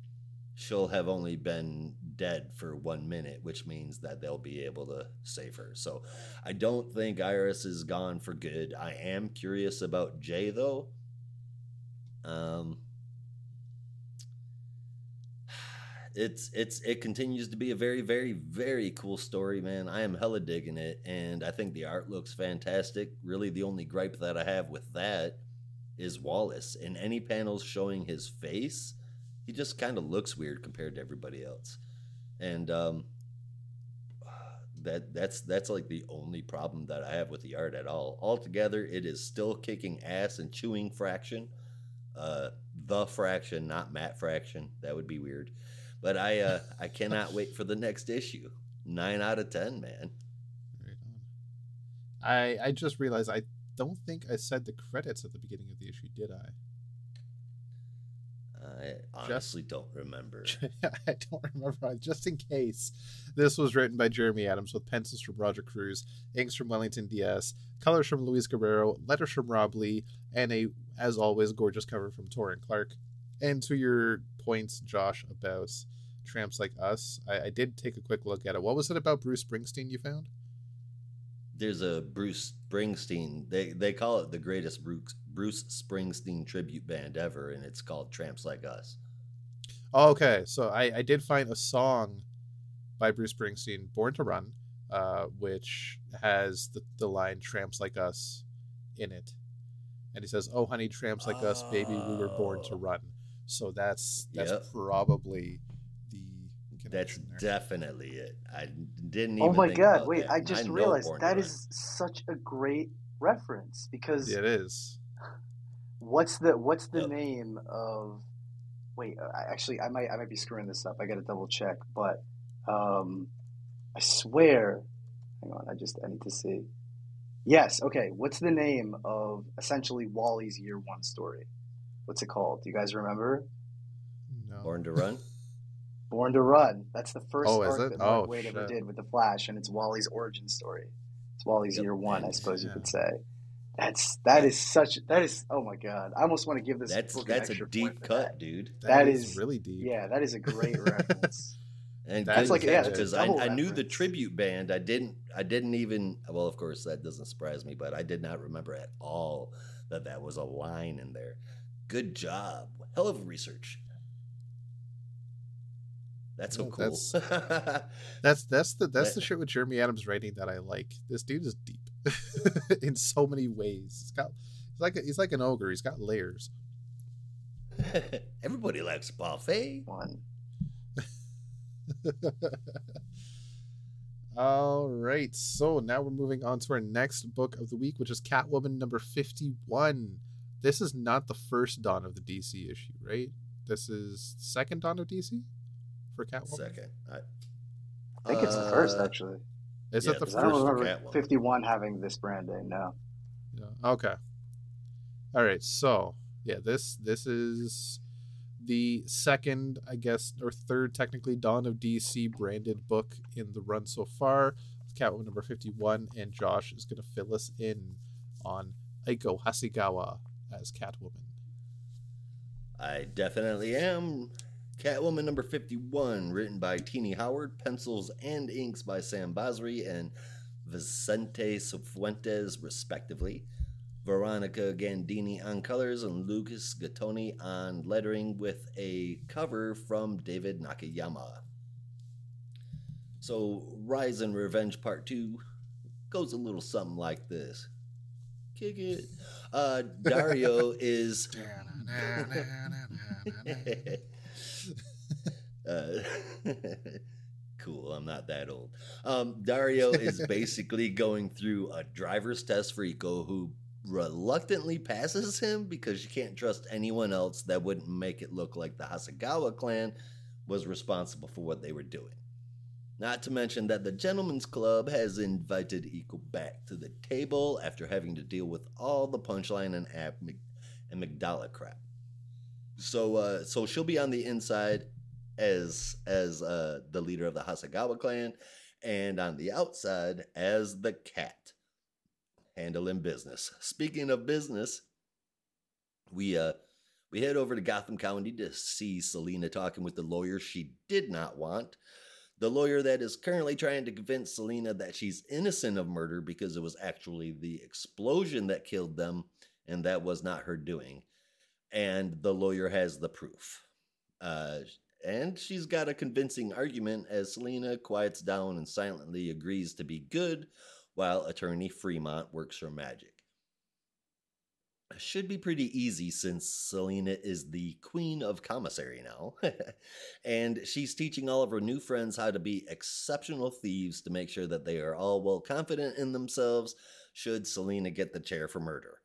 she'll have only been dead for one minute, which means that they'll be able to save her. So I don't think Iris is gone for good. I am curious about Jay though. Um, it's it's it continues to be a very very very cool story man. I am hella digging it and i think the art looks fantastic. Really the only gripe that i have with that is wallace in any panels showing his face he just kind of looks weird compared to everybody else. And um that that's that's like the only problem that i have with the art at all. Altogether it is still kicking ass and chewing fraction uh the fraction not matt fraction. That would be weird but I uh, I cannot wait for the next issue. Nine out of ten, man. I I just realized I don't think I said the credits at the beginning of the issue, did I? I honestly just, don't remember. I don't remember. Just in case, this was written by Jeremy Adams with pencils from Roger Cruz, inks from Wellington Dias, colors from Luis Guerrero, letters from Rob Leigh, and a, as always, gorgeous cover from Taurin Clark. And to your points, Josh, about tramps like us, I, I did take a quick look at it. What was it about Bruce Springsteen you found? There's a Bruce Springsteen. They they call it the greatest Bruce Bruce Springsteen tribute band ever, and it's called Tramps Like Us. okay, so I, I did find a song by Bruce Springsteen, "Born to Run," uh, which has the, the line "Tramps Like Us" in it, and he says, "Oh, honey, tramps like oh. us, baby, we were born to oh. run." So that's that's yep. probably that's there. definitely it. I didn't. oh my god! Wait, that. I just I realized that is such a great reference because it is. What's the What's the yep. name of? Wait, uh, actually, I might I might be screwing this up. I got to double check, but um, I swear. Hang on, I just I need to see. Yes. Okay. What's the name of essentially Wally's year one story? What's it called? Do you guys remember? No. Born to Run. Born to Run. That's the first oh, arc that oh, Mark oh, Waid ever did with the Flash, and it's Wally's origin story. It's Wally's yep. year one, I suppose yeah. you could say. That's that is such that is oh my god! I almost want to give this. That's that's a deep cut, that. dude. that, that is, is, really deep. Yeah, that is a great reference. And that's like yeah, because I, I knew the tribute band. I didn't. I didn't even. Well, of course, that doesn't surprise me, but I did not remember at all that that was a line in there. Good job. Hell of research. That's so cool. That's that's, that's the that's the shit with Jeremy Adams writing that I like. This dude is deep in so many ways. He's got he's like a, he's like an ogre. He's got layers. Everybody likes buffet. One. All right. So now we're moving on to our next book of the week, which is Catwoman number 51. This is not the first Dawn of the DC issue, right? This is second Dawn of DC for Catwoman. Second. I, I think uh, it's the first, uh, actually. Is yeah, it the first? I don't remember 51 having this brand name, no. Yeah. Okay. All right. So, yeah, this this is the second, I guess, or third, technically, Dawn of DC branded book in the run so far. Catwoman number 51, and Josh is going to fill us in on Eiko Hasegawa as Catwoman. I definitely am. Catwoman number 51, written by Tini Howard, pencils and inks by Sam Basri and Vicente Cifuentes, respectively. Veronica Gandini on colors and Lucas Gattoni on lettering with a cover from David Nakayama. So, Rise and Revenge Part 2 goes a little something like this. Kick it. Uh, Dario is. Uh, cool. I'm not that old. Um, Dario is basically going through a driver's test for Eiko, who reluctantly passes him because you can't trust anyone else that wouldn't make it look like the Hasegawa clan was responsible for what they were doing. Not to mention that the Gentlemen's Club has invited Eiko back to the table after having to deal with all the punchline and, and Magdala crap. So, uh, so she'll be on the inside as as uh, the leader of the Hasegawa clan, and on the outside as the cat, handling business. Speaking of business, we uh we head over to Gotham County to see Selina talking with the lawyer she did not want. The lawyer that is currently trying to convince Selina that she's innocent of murder because it was actually the explosion that killed them and that was not her doing. And the lawyer has the proof. Uh, and she's got a convincing argument as Selina quiets down and silently agrees to be good while attorney Fremont works her magic should be pretty easy since Selina is the queen of commissary now. and she's teaching all of her new friends how to be exceptional thieves to make sure that they are all well confident in themselves should Selina get the chair for murder.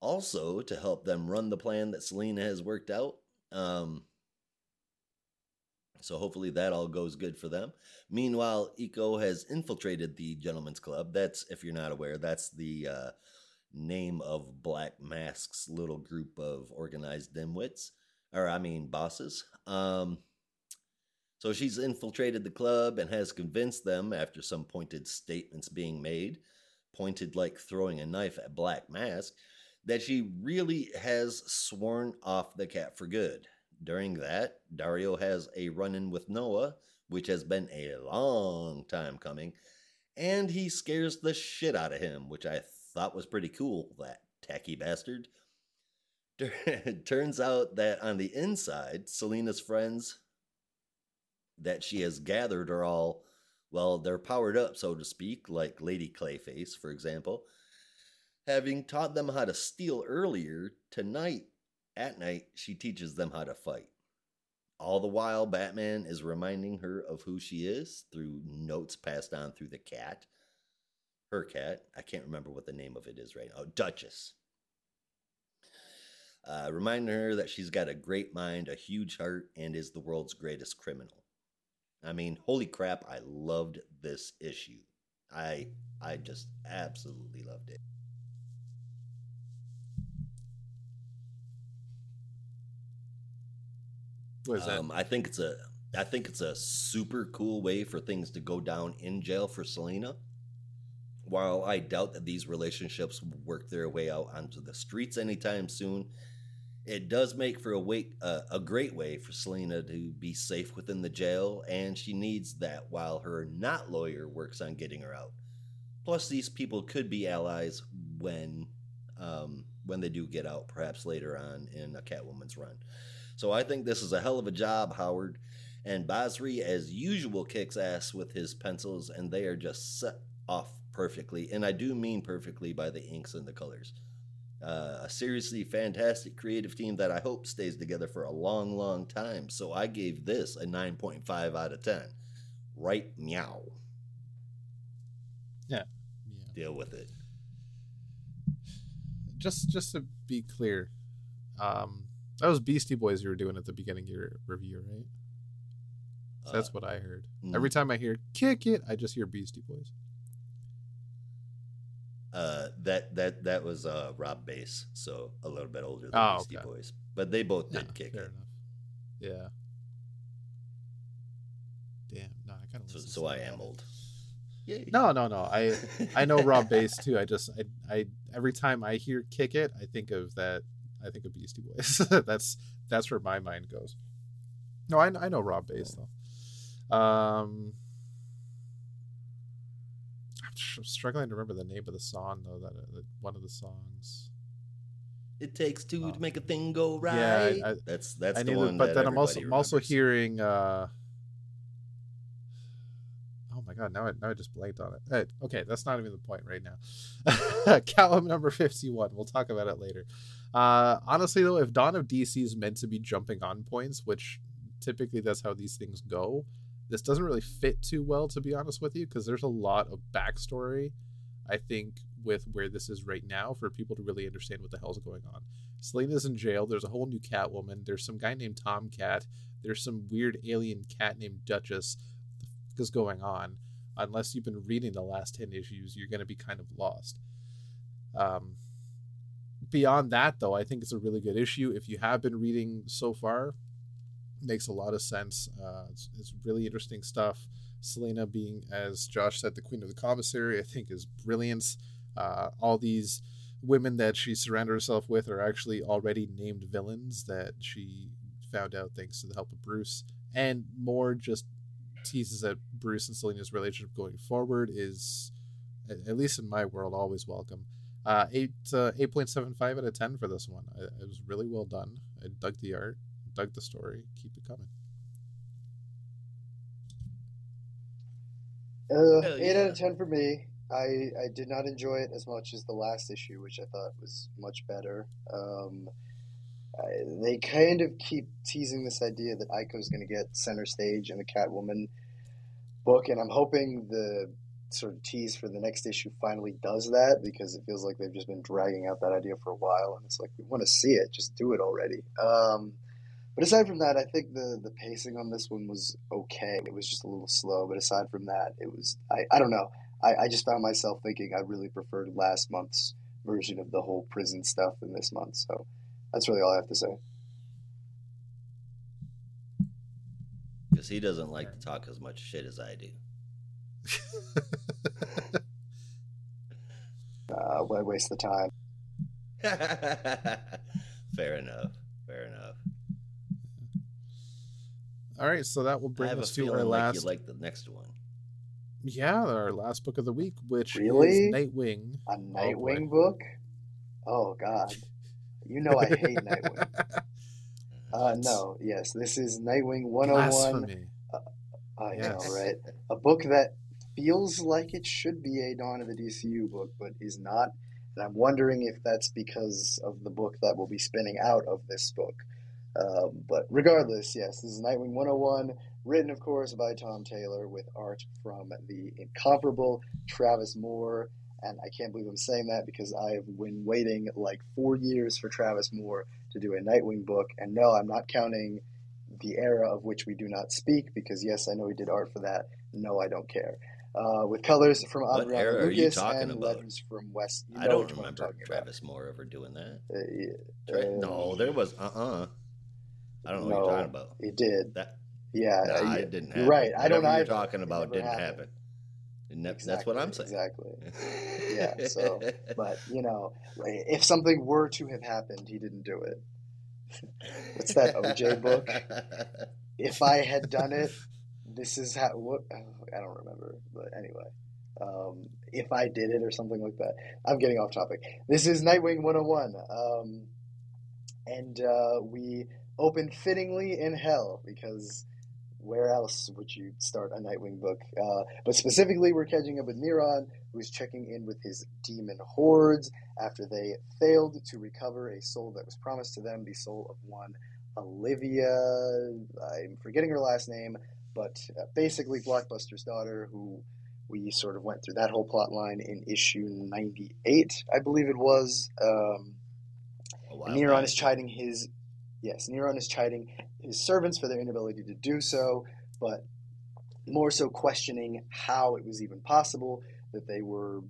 Also, to help them run the plan that Selina has worked out. Um, so hopefully that all goes good for them. Meanwhile, Eiko has infiltrated the Gentlemen's Club. That's, if you're not aware, that's the uh, name of Black Mask's little group of organized dimwits, or I mean bosses. Um, so she's infiltrated the club and has convinced them, after some pointed statements being made, pointed like throwing a knife at Black Mask, that she really has sworn off the cat for good. During that, Dario has a run in with Noah, which has been a long time coming, and he scares the shit out of him, which I thought was pretty cool, that tacky bastard. Turns out that on the inside, Selina's friends that she has gathered are all, well, they're powered up, so to speak, like Lady Clayface, for example. Having taught them how to steal earlier, tonight, at night, she teaches them how to fight. All the while, Batman is reminding her of who she is through notes passed on through the cat her cat. I can't remember what the name of it is right now. Duchess. Uh, reminding her that she's got a great mind, a huge heart, and is the world's greatest criminal. I mean, holy crap! I loved this issue. I I just absolutely loved it. What is that? Um, I think it's a I think it's a super cool way for things to go down in jail for Selina while I doubt that these relationships work their way out onto the streets anytime soon, it does make for a wait uh, a great way for Selina to be safe within the jail, and she needs that while her not lawyer works on getting her out. Plus, these people could be allies when um, when they do get out, perhaps later on in a Catwoman's run. So I think this is a hell of a job, Howard. And Basri, as usual, kicks ass with his pencils, and they are just set off perfectly, and I do mean perfectly by the inks and the colors. Uh, a seriously fantastic creative team that I hope stays together for a long, long time. So I gave this a 9.5 out of 10. Right meow. Yeah. yeah. Deal with it. Just just to be clear, um, that was Beastie Boys you were doing at the beginning of your review, right? So that's uh, what I heard. Mm. Every time I hear "kick it," I just hear Beastie Boys. Uh, that that that was uh, Rob Base, so a little bit older than oh, Beastie okay. Boys, but they both did kick it. Enough. Yeah. Damn. No, I kind of. So, so I am old. Yay. No, no, no. I I know Rob Base too. I just I I every time I hear "kick it," I think of that. I think of Beastie Boys. that's that's where my mind goes. No, I, I know Rob Base though. Um, I'm struggling to remember the name of the song though. That, that one of the songs. It takes two Oh. to make a thing go right. Yeah, I- that's that's I the need to- one. but that then I'm also everybody I'm also hearing. uh Oh my god! Now I now I just blanked on it. Eh, okay, that's not even the point right now. Callum number fifty-one. We'll talk about it later. Uh Honestly, though, if Dawn of DC is meant to be jumping on points, which typically that's how these things go, this doesn't really fit too well, to be honest with you, because there's a lot of backstory. I think with where this is right now for people to really understand what the hell's going on. Selina's in jail. There's a whole new Catwoman. There's some guy named Tomcat. There's some weird alien cat named Duchess. What the is going on? Unless you've been reading the last 10 issues, you're going to be kind of lost. Um, beyond that, though, I think it's a really good issue. If you have been reading so far, makes a lot of sense. Uh, it's, it's really interesting stuff. Selina being, as Josh said, the queen of the commissary, I think is brilliant. Uh, all these women that she surrounded herself with are actually already named villains that she found out thanks to the help of Bruce. And more just teases at Bruce and Selina's relationship going forward is, at least in my world, always welcome. Uh, eight uh, eight point seven five out of ten for this one. I, it was really well done. I dug the art, dug the story. Keep it coming. Uh, Hell eight out of ten for me. I I did not enjoy it as much as the last issue, which I thought was much better. Um, I, they kind of keep teasing this idea that Eiko's going to get center stage in the Catwoman book, and I'm hoping the sort of tease for the next issue finally does that because it feels like they've just been dragging out that idea for a while, and it's like we want to see it, just do it already. Um, but aside from that, I think the the pacing on this one was okay. It was just a little slow, but aside from that, it was I, I don't know. I, I just found myself thinking I really preferred last month's version of the whole prison stuff than this month. So that's really all I have to say. because he doesn't like to talk as much shit as I do. Uh, why waste the time? Fair enough. Fair enough. All right, so that will I bring have a us to feeling our like last. you like the next one. Yeah, our last book of the week, which Really? is Nightwing. A boy. Nightwing book? Oh God, you know I hate Nightwing. Uh, no, yes, this is Nightwing 101. Blasphemy. I Yes. know, right? A book that feels like it should be a Dawn of the DCU book, but is not. And I'm wondering if that's because of the book that will be spinning out of this book. Um, but regardless, yes, this is Nightwing 101, written, of course, by Tom Taylor with art from the incomparable Travis Moore. And I can't believe I'm saying that because I've been waiting like four years for Travis Moore to do a Nightwing book. And no, I'm not counting the era of which we do not speak because, yes, I know he did art for that. No, I don't care. Uh, with colors from What Adriano era are you Lucas talking and about? letters from Wes. You I don't which one I'm remember talking about. Travis Moore ever doing that. Uh, yeah, Tra- uh, no, there was uh uh I don't know what you're talking about. He did. That Yeah, nah, uh, it didn't you're happen. right. I don't Whatever you're either. talking about didn't happened. happen. That- that's what I'm saying. Exactly. Yeah, so- But you know, if something were to have happened, he didn't do it. What's that OJ book? If I had done it, this is how. What I don't remember, but anyway, um, if I did it or something like that. I'm getting off topic. This is Nightwing 101, um, and uh, we open fittingly in hell because where else would you start a Nightwing book? Uh, but specifically, we're catching up with Neron, who's checking in with his demon hordes after they failed to recover a soul that was promised to them, the soul of one Olivia. I'm forgetting her last name, but uh, basically Blockbuster's daughter, who we sort of went through that whole plot line in issue 98, I believe it was. Um, A while and Neron back. is chiding his yes, Neron is chiding his servants for their inability to do so, but more so questioning how it was even possible that they were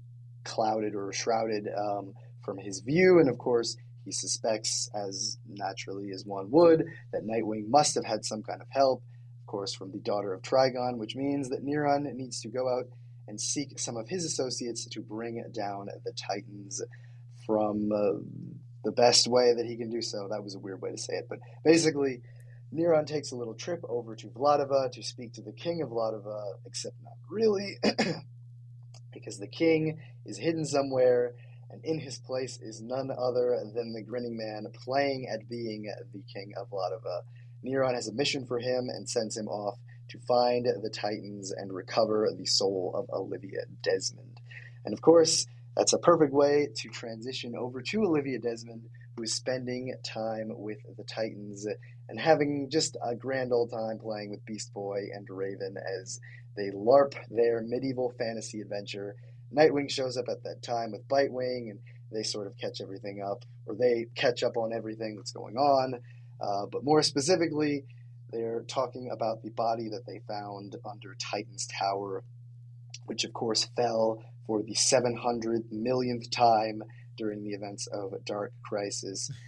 clouded or shrouded um, from his view. And of course, he suspects, as naturally as one would, that Nightwing must have had some kind of help, course, from the daughter of Trigon, which means that Neron needs to go out and seek some of his associates to bring down the Titans from uh, the best way that he can do so. That was a weird way to say it, but basically, Neron takes a little trip over to Vlatava to speak to the king of Vlatava, except not really, because the king is hidden somewhere, and in his place is none other than the grinning man playing at being the king of Vlatava. Neron has a mission for him and sends him off to find the Titans and recover the soul of Olivia Desmond. And of course, that's a perfect way to transition over to Olivia Desmond, who is spending time with the Titans and having just a grand old time playing with Beast Boy and Raven as they LARP their medieval fantasy adventure. Nightwing shows up at that time with Bitewing, and they sort of catch everything up, or they catch up on everything that's going on. Uh, but more specifically, they're talking about the body that they found under Titan's Tower, which of course fell for the 700 millionth time during the events of Dark Crisis.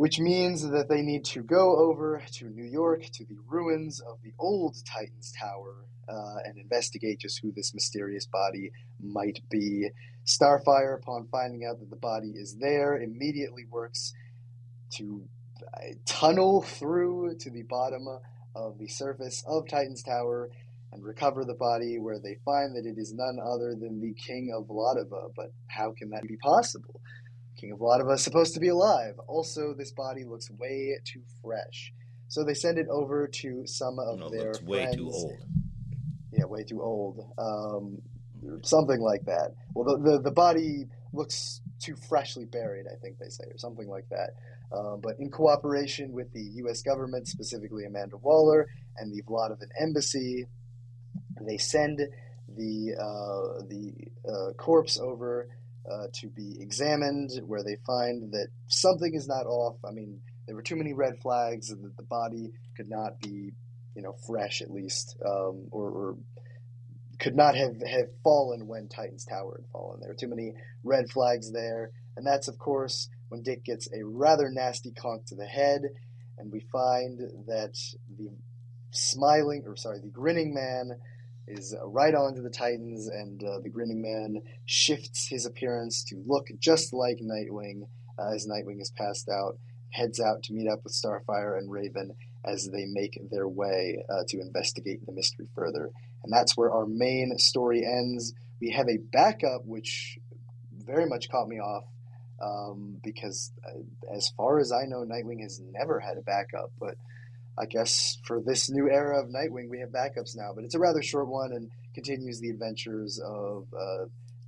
which means that they need to go over to New York to the ruins of the old Titan's Tower uh, and investigate just who this mysterious body might be. Starfire, upon finding out that the body is there, immediately works to tunnel through to the bottom of the surface of Titan's Tower and recover the body, where they find that it is none other than the king of Vlatava. But how can that be possible? King of Vlatava is supposed to be alive. Also, this body looks way too fresh. So they send it over to some of No, their looks way too friends. old. Yeah, way too old. Um, something like that. Well, the, the the body looks too freshly buried. I think they say, or something like that. Um, but in cooperation with the U.S. government, specifically Amanda Waller and the Vlatavan embassy, they send the uh, the uh, corpse over uh, to be examined, where they find that something is not off. I mean, there were too many red flags, and that the body could not be, you know, fresh at least, um, or, or could not have, have fallen when Titan's Tower had fallen. There were too many red flags there, and that's of course when Dick gets a rather nasty conk to the head, and we find that the smiling, or sorry, the grinning man is right onto the Titans, and uh, the grinning man shifts his appearance to look just like Nightwing uh, as Nightwing is passed out, heads out to meet up with Starfire and Raven as they make their way uh, to investigate the mystery further. And that's where our main story ends. We have a backup, which very much caught me off um, because, uh, as far as I know, Nightwing has never had a backup. But I guess for this new era of Nightwing, we have backups now. But it's a rather short one and continues the adventures of uh,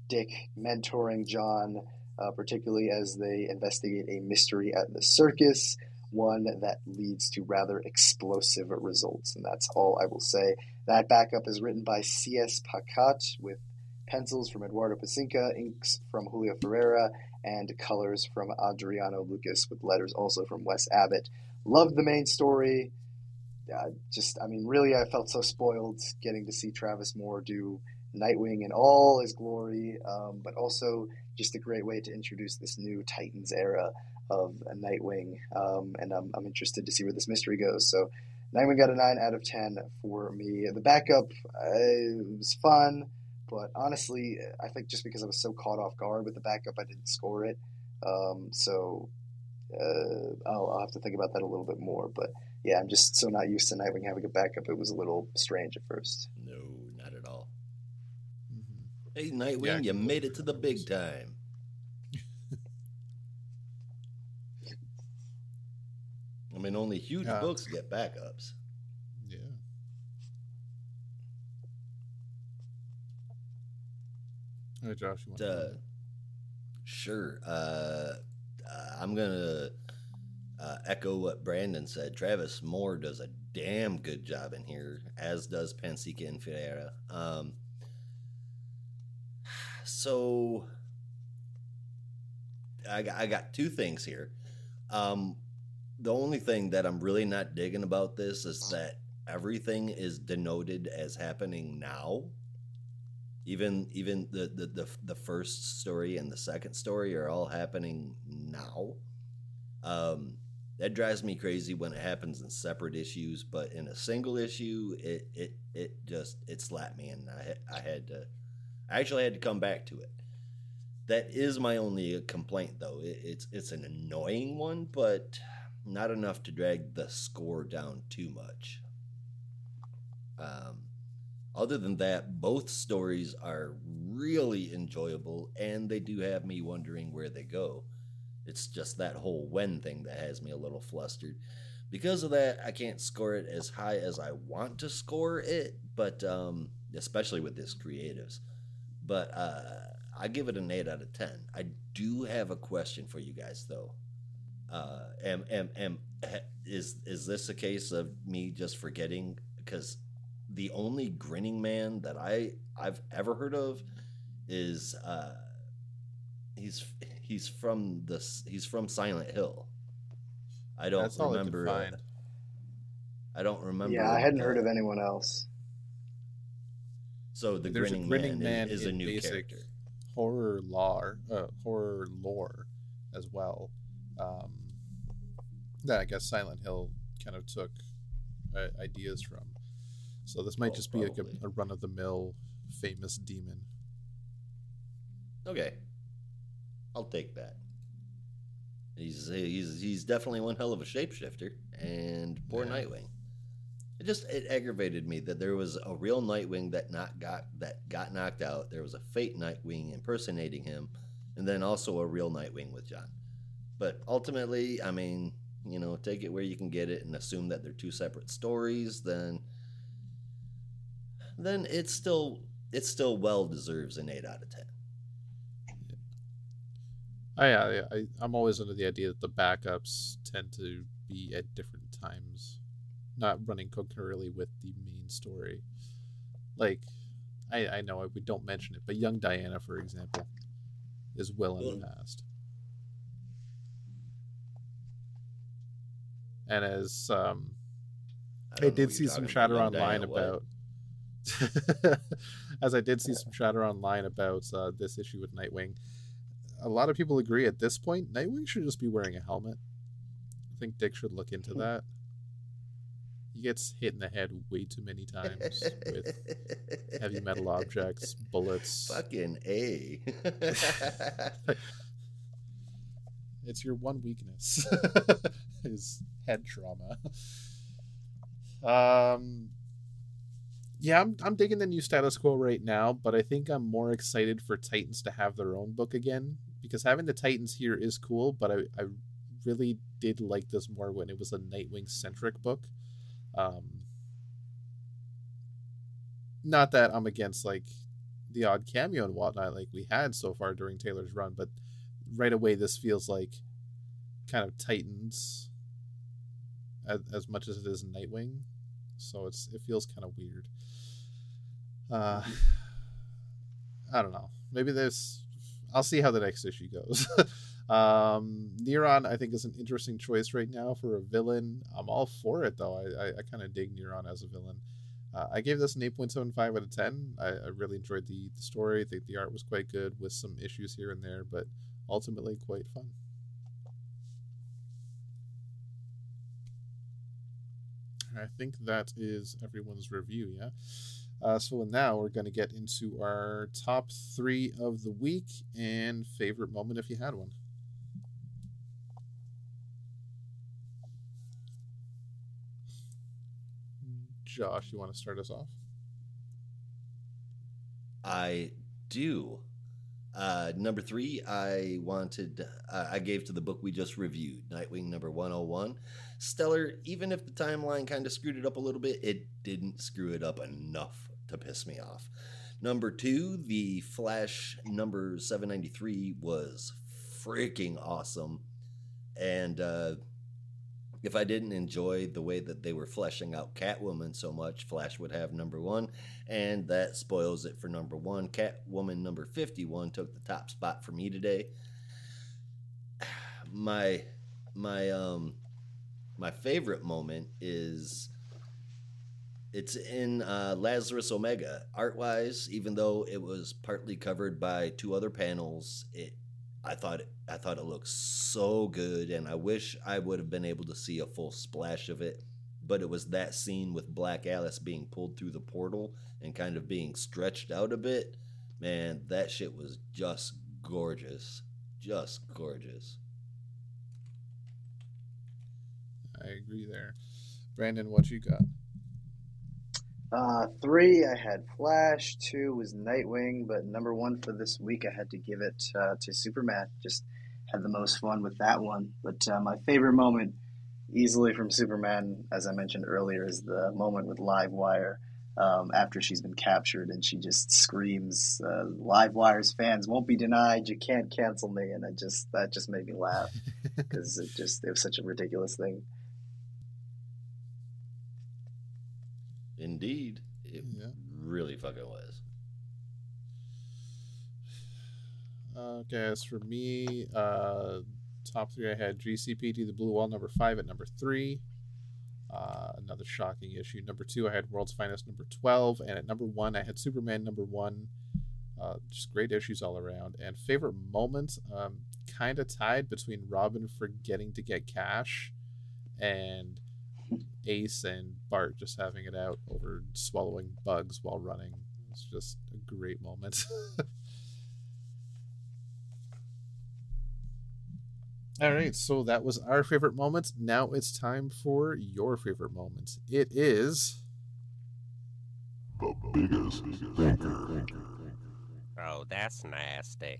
Dick mentoring John, uh, particularly as they investigate a mystery at the circus, one that leads to rather explosive results. And that's all I will say. That backup is written by C.S. Pacat with pencils from Eduardo Pansica, inks from Julio Ferreira, and colors from Adriano Lucas with letters also from Wes Abbott. Loved the main story. Uh, just, I mean, really, I felt so spoiled getting to see Travis Moore do Nightwing in all his glory, um, but also just a great way to introduce this new Titans era of Nightwing. Um, and I'm, I'm interested to see where this mystery goes. So, Nightwing got a 9 out of 10 for me. The backup uh, was fun, but honestly, I think just because I was so caught off guard with the backup, I didn't score it. Um, so, uh, I'll, I'll have to think about that a little bit more. But yeah, I'm just so not used to Nightwing having a backup. It was a little strange at first. No, not at all. Mhm. Hey, Nightwing, Yeah, you made it to the big time. I mean, only huge Yeah. books get backups. Yeah. Right, Josh, you want Uh, sure. Uh, uh, I'm gonna uh, echo what Brandon said. Travis Moore does a damn good job in here, as does Pansica and Ferreira. Um, so I got, I got two things here. Um, the only thing that I'm really not digging about this is that everything is denoted as happening now even even the, the the the first story and the second story are all happening now. Um that drives me crazy when it happens in separate issues but in a single issue it it it just it slapped me and i i had to i actually had to come back to it. That is my only complaint though. It, it's it's an annoying one but not enough to drag the score down too much. Um, other than that, both stories are really enjoyable and they do have me wondering where they go. It's just that whole when thing that has me a little flustered. Because of that, I can't score it as high as I want to score it, but um, especially with this creatives. But uh, I give it an 8 out of 10. I do have a question for you guys, though. Uh, am, am, am, is, is this a case of me just forgetting? Because the only grinning man that I, I've ever heard of is uh, he's he's from the he's from Silent Hill. I don't That's all I remember. uh, find. I don't remember. Yeah, I hadn't the- heard of anyone else. So the grinning, grinning man, man, is, is a new basic character. horror lore, uh, horror lore as well. Um, that I guess Silent Hill kind of took uh, ideas from. So this might Oh, just be like a, a run of the mill famous demon. Okay, I'll take that. He's he's he's definitely one hell of a shapeshifter, and poor Yeah. Nightwing. It just it aggravated me that there was a real Nightwing that not got that got knocked out. There was a fake Nightwing impersonating him, and then also a real Nightwing with John. But ultimately, I mean, you know, take it where you can get it, and assume that they're two separate stories. Then, then it's still it still well deserves an eight out of ten. Oh yeah, yeah I, I'm always under the idea that the backups tend to be at different times, not running concurrently with the main story. Like, I I know we don't mention it, but young Diana, for example, is well in the past. And as um, I I did see some chatter online about. what? As I did see some chatter online about uh, this issue with Nightwing, a lot of people agree at this point Nightwing should just be wearing a helmet. I think Dick should look into that. He gets hit in the head way too many times with heavy metal objects, bullets. Fucking A. It's your one weakness is head trauma. Um, yeah, I'm I'm digging the new status quo right now, but I think I'm more excited for Titans to have their own book again because having the Titans here is cool, but I I really did like this more when it was a Nightwing centric book. Um, not that I'm against like the odd cameo and whatnot like we had so far during Taylor's run, but right away this feels like kind of Titans as, as much as it is Nightwing. So it's it feels kind of weird. Uh I don't know. Maybe there's I'll see how the next issue goes. um Neron I think is an interesting choice right now for a villain. I'm all for it though. I I, I kind of dig Neron as a villain. Uh, I gave this an 8.75 out of 10. I, I really enjoyed the, the story. I think the art was quite good with some issues here and there, but ultimately quite fun. I think that is everyone's review, yeah? Uh, so now we're going to get into our top three of the week and favorite moment if you had one. Josh, you want to start us off? I do. Uh, number three, I wanted, uh, I gave to the book we just reviewed, Nightwing number 101. Stellar, even if the timeline kind of screwed it up a little bit, it didn't screw it up enough to piss me off. Number two, the Flash number 793 was freaking awesome. And uh, if I didn't enjoy the way that they were fleshing out Catwoman so much, Flash would have number one, and that spoils it for number one. Catwoman number 51 took the top spot for me today. My my um my favorite moment is it's in uh, Lazarus Omega. Art wise, even though it was partly covered by two other panels, it I thought it, I thought it looked so good, and I wish I would have been able to see a full splash of it. But it was that scene with Black Alice being pulled through the portal and kind of being stretched out a bit. Man, that shit was just gorgeous, just gorgeous. I agree there. Brandon, what you got? Uh, three, I had Flash. Two was Nightwing, but number one for this week, I had to give it uh, to Superman. Just had the most fun with that one. But uh, my favorite moment, easily from Superman, as I mentioned earlier, is the moment with Livewire um, after she's been captured and she just screams, uh, "Livewire's fans won't be denied. You can't cancel me." And I just that just made me laugh because it just it was such a ridiculous thing. Indeed, it yeah. really fucking was. Okay, as for me, uh, top three I had GCPD The Blue Wall number five at number three. Uh, another shocking issue. Number two, I had World's Finest number 12. And at number one, I had Superman number one. Uh, just great issues all around. And favorite moment, um, kind of tied between Robin forgetting to get cash and Ace and Bart just having it out over swallowing bugs while running. It's just a great moment. All right, so that was our favorite moments. Now it's time for your favorite moments. It is the biggest thinker. Oh, that's nasty.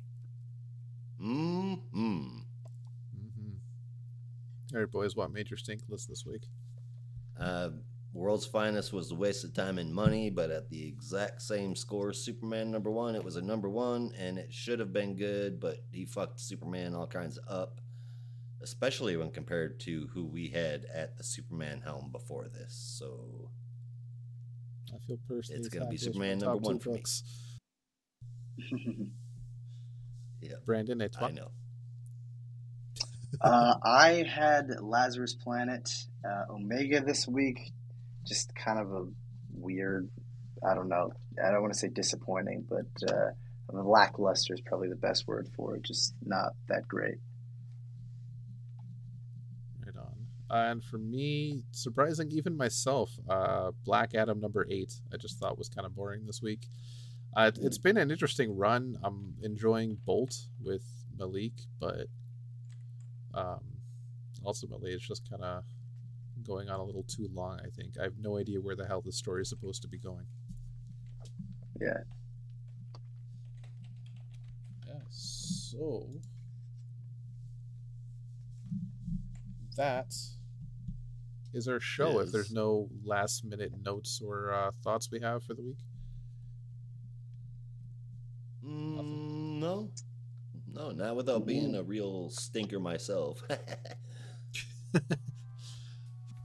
Mm-hmm. Mm-hmm. All right, boys, what made your stink list this week? Uh, World's Finest was a waste of time and money, but at the exact same score, Superman number one, it was a number one, and it should have been good, but he fucked Superman all kinds up, especially when compared to who we had at the Superman helm before this. So I feel personally it's going to be Superman number one for books. me. yeah, Brandon, it's I know. Uh, I had Lazarus Planet uh, Omega this week. Just kind of a weird. I don't know. I don't want to say disappointing, but uh, lackluster is probably the best word for it. Just not that great. Right on. And for me, surprising even myself, uh, Black Adam number eight. I just thought was kind of boring this week. Uh, it's been an interesting run. I'm enjoying Bolt with Malik, but um, ultimately it's just kind of going on a little too long, I think. I have no idea where the hell this story is supposed to be going. Yeah. Yeah, so that is our show is. if there's no last minute notes or uh, thoughts we have for the week. Mm, no. No, not without being a real stinker myself.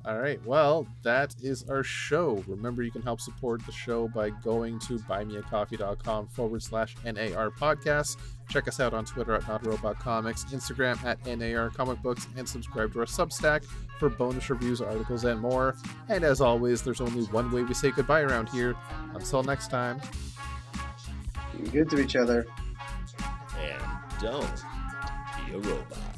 All right. Well, that is our show. Remember, you can help support the show by going to buymeacoffee.com forward slash NAR podcast. Check us out on Twitter at NotRobotComics, Instagram at NAR Comic Books, and subscribe to our Substack for bonus reviews, articles, and more. And as always, there's only one way we say goodbye around here. Until next time, be good to each other. And don't be a robot.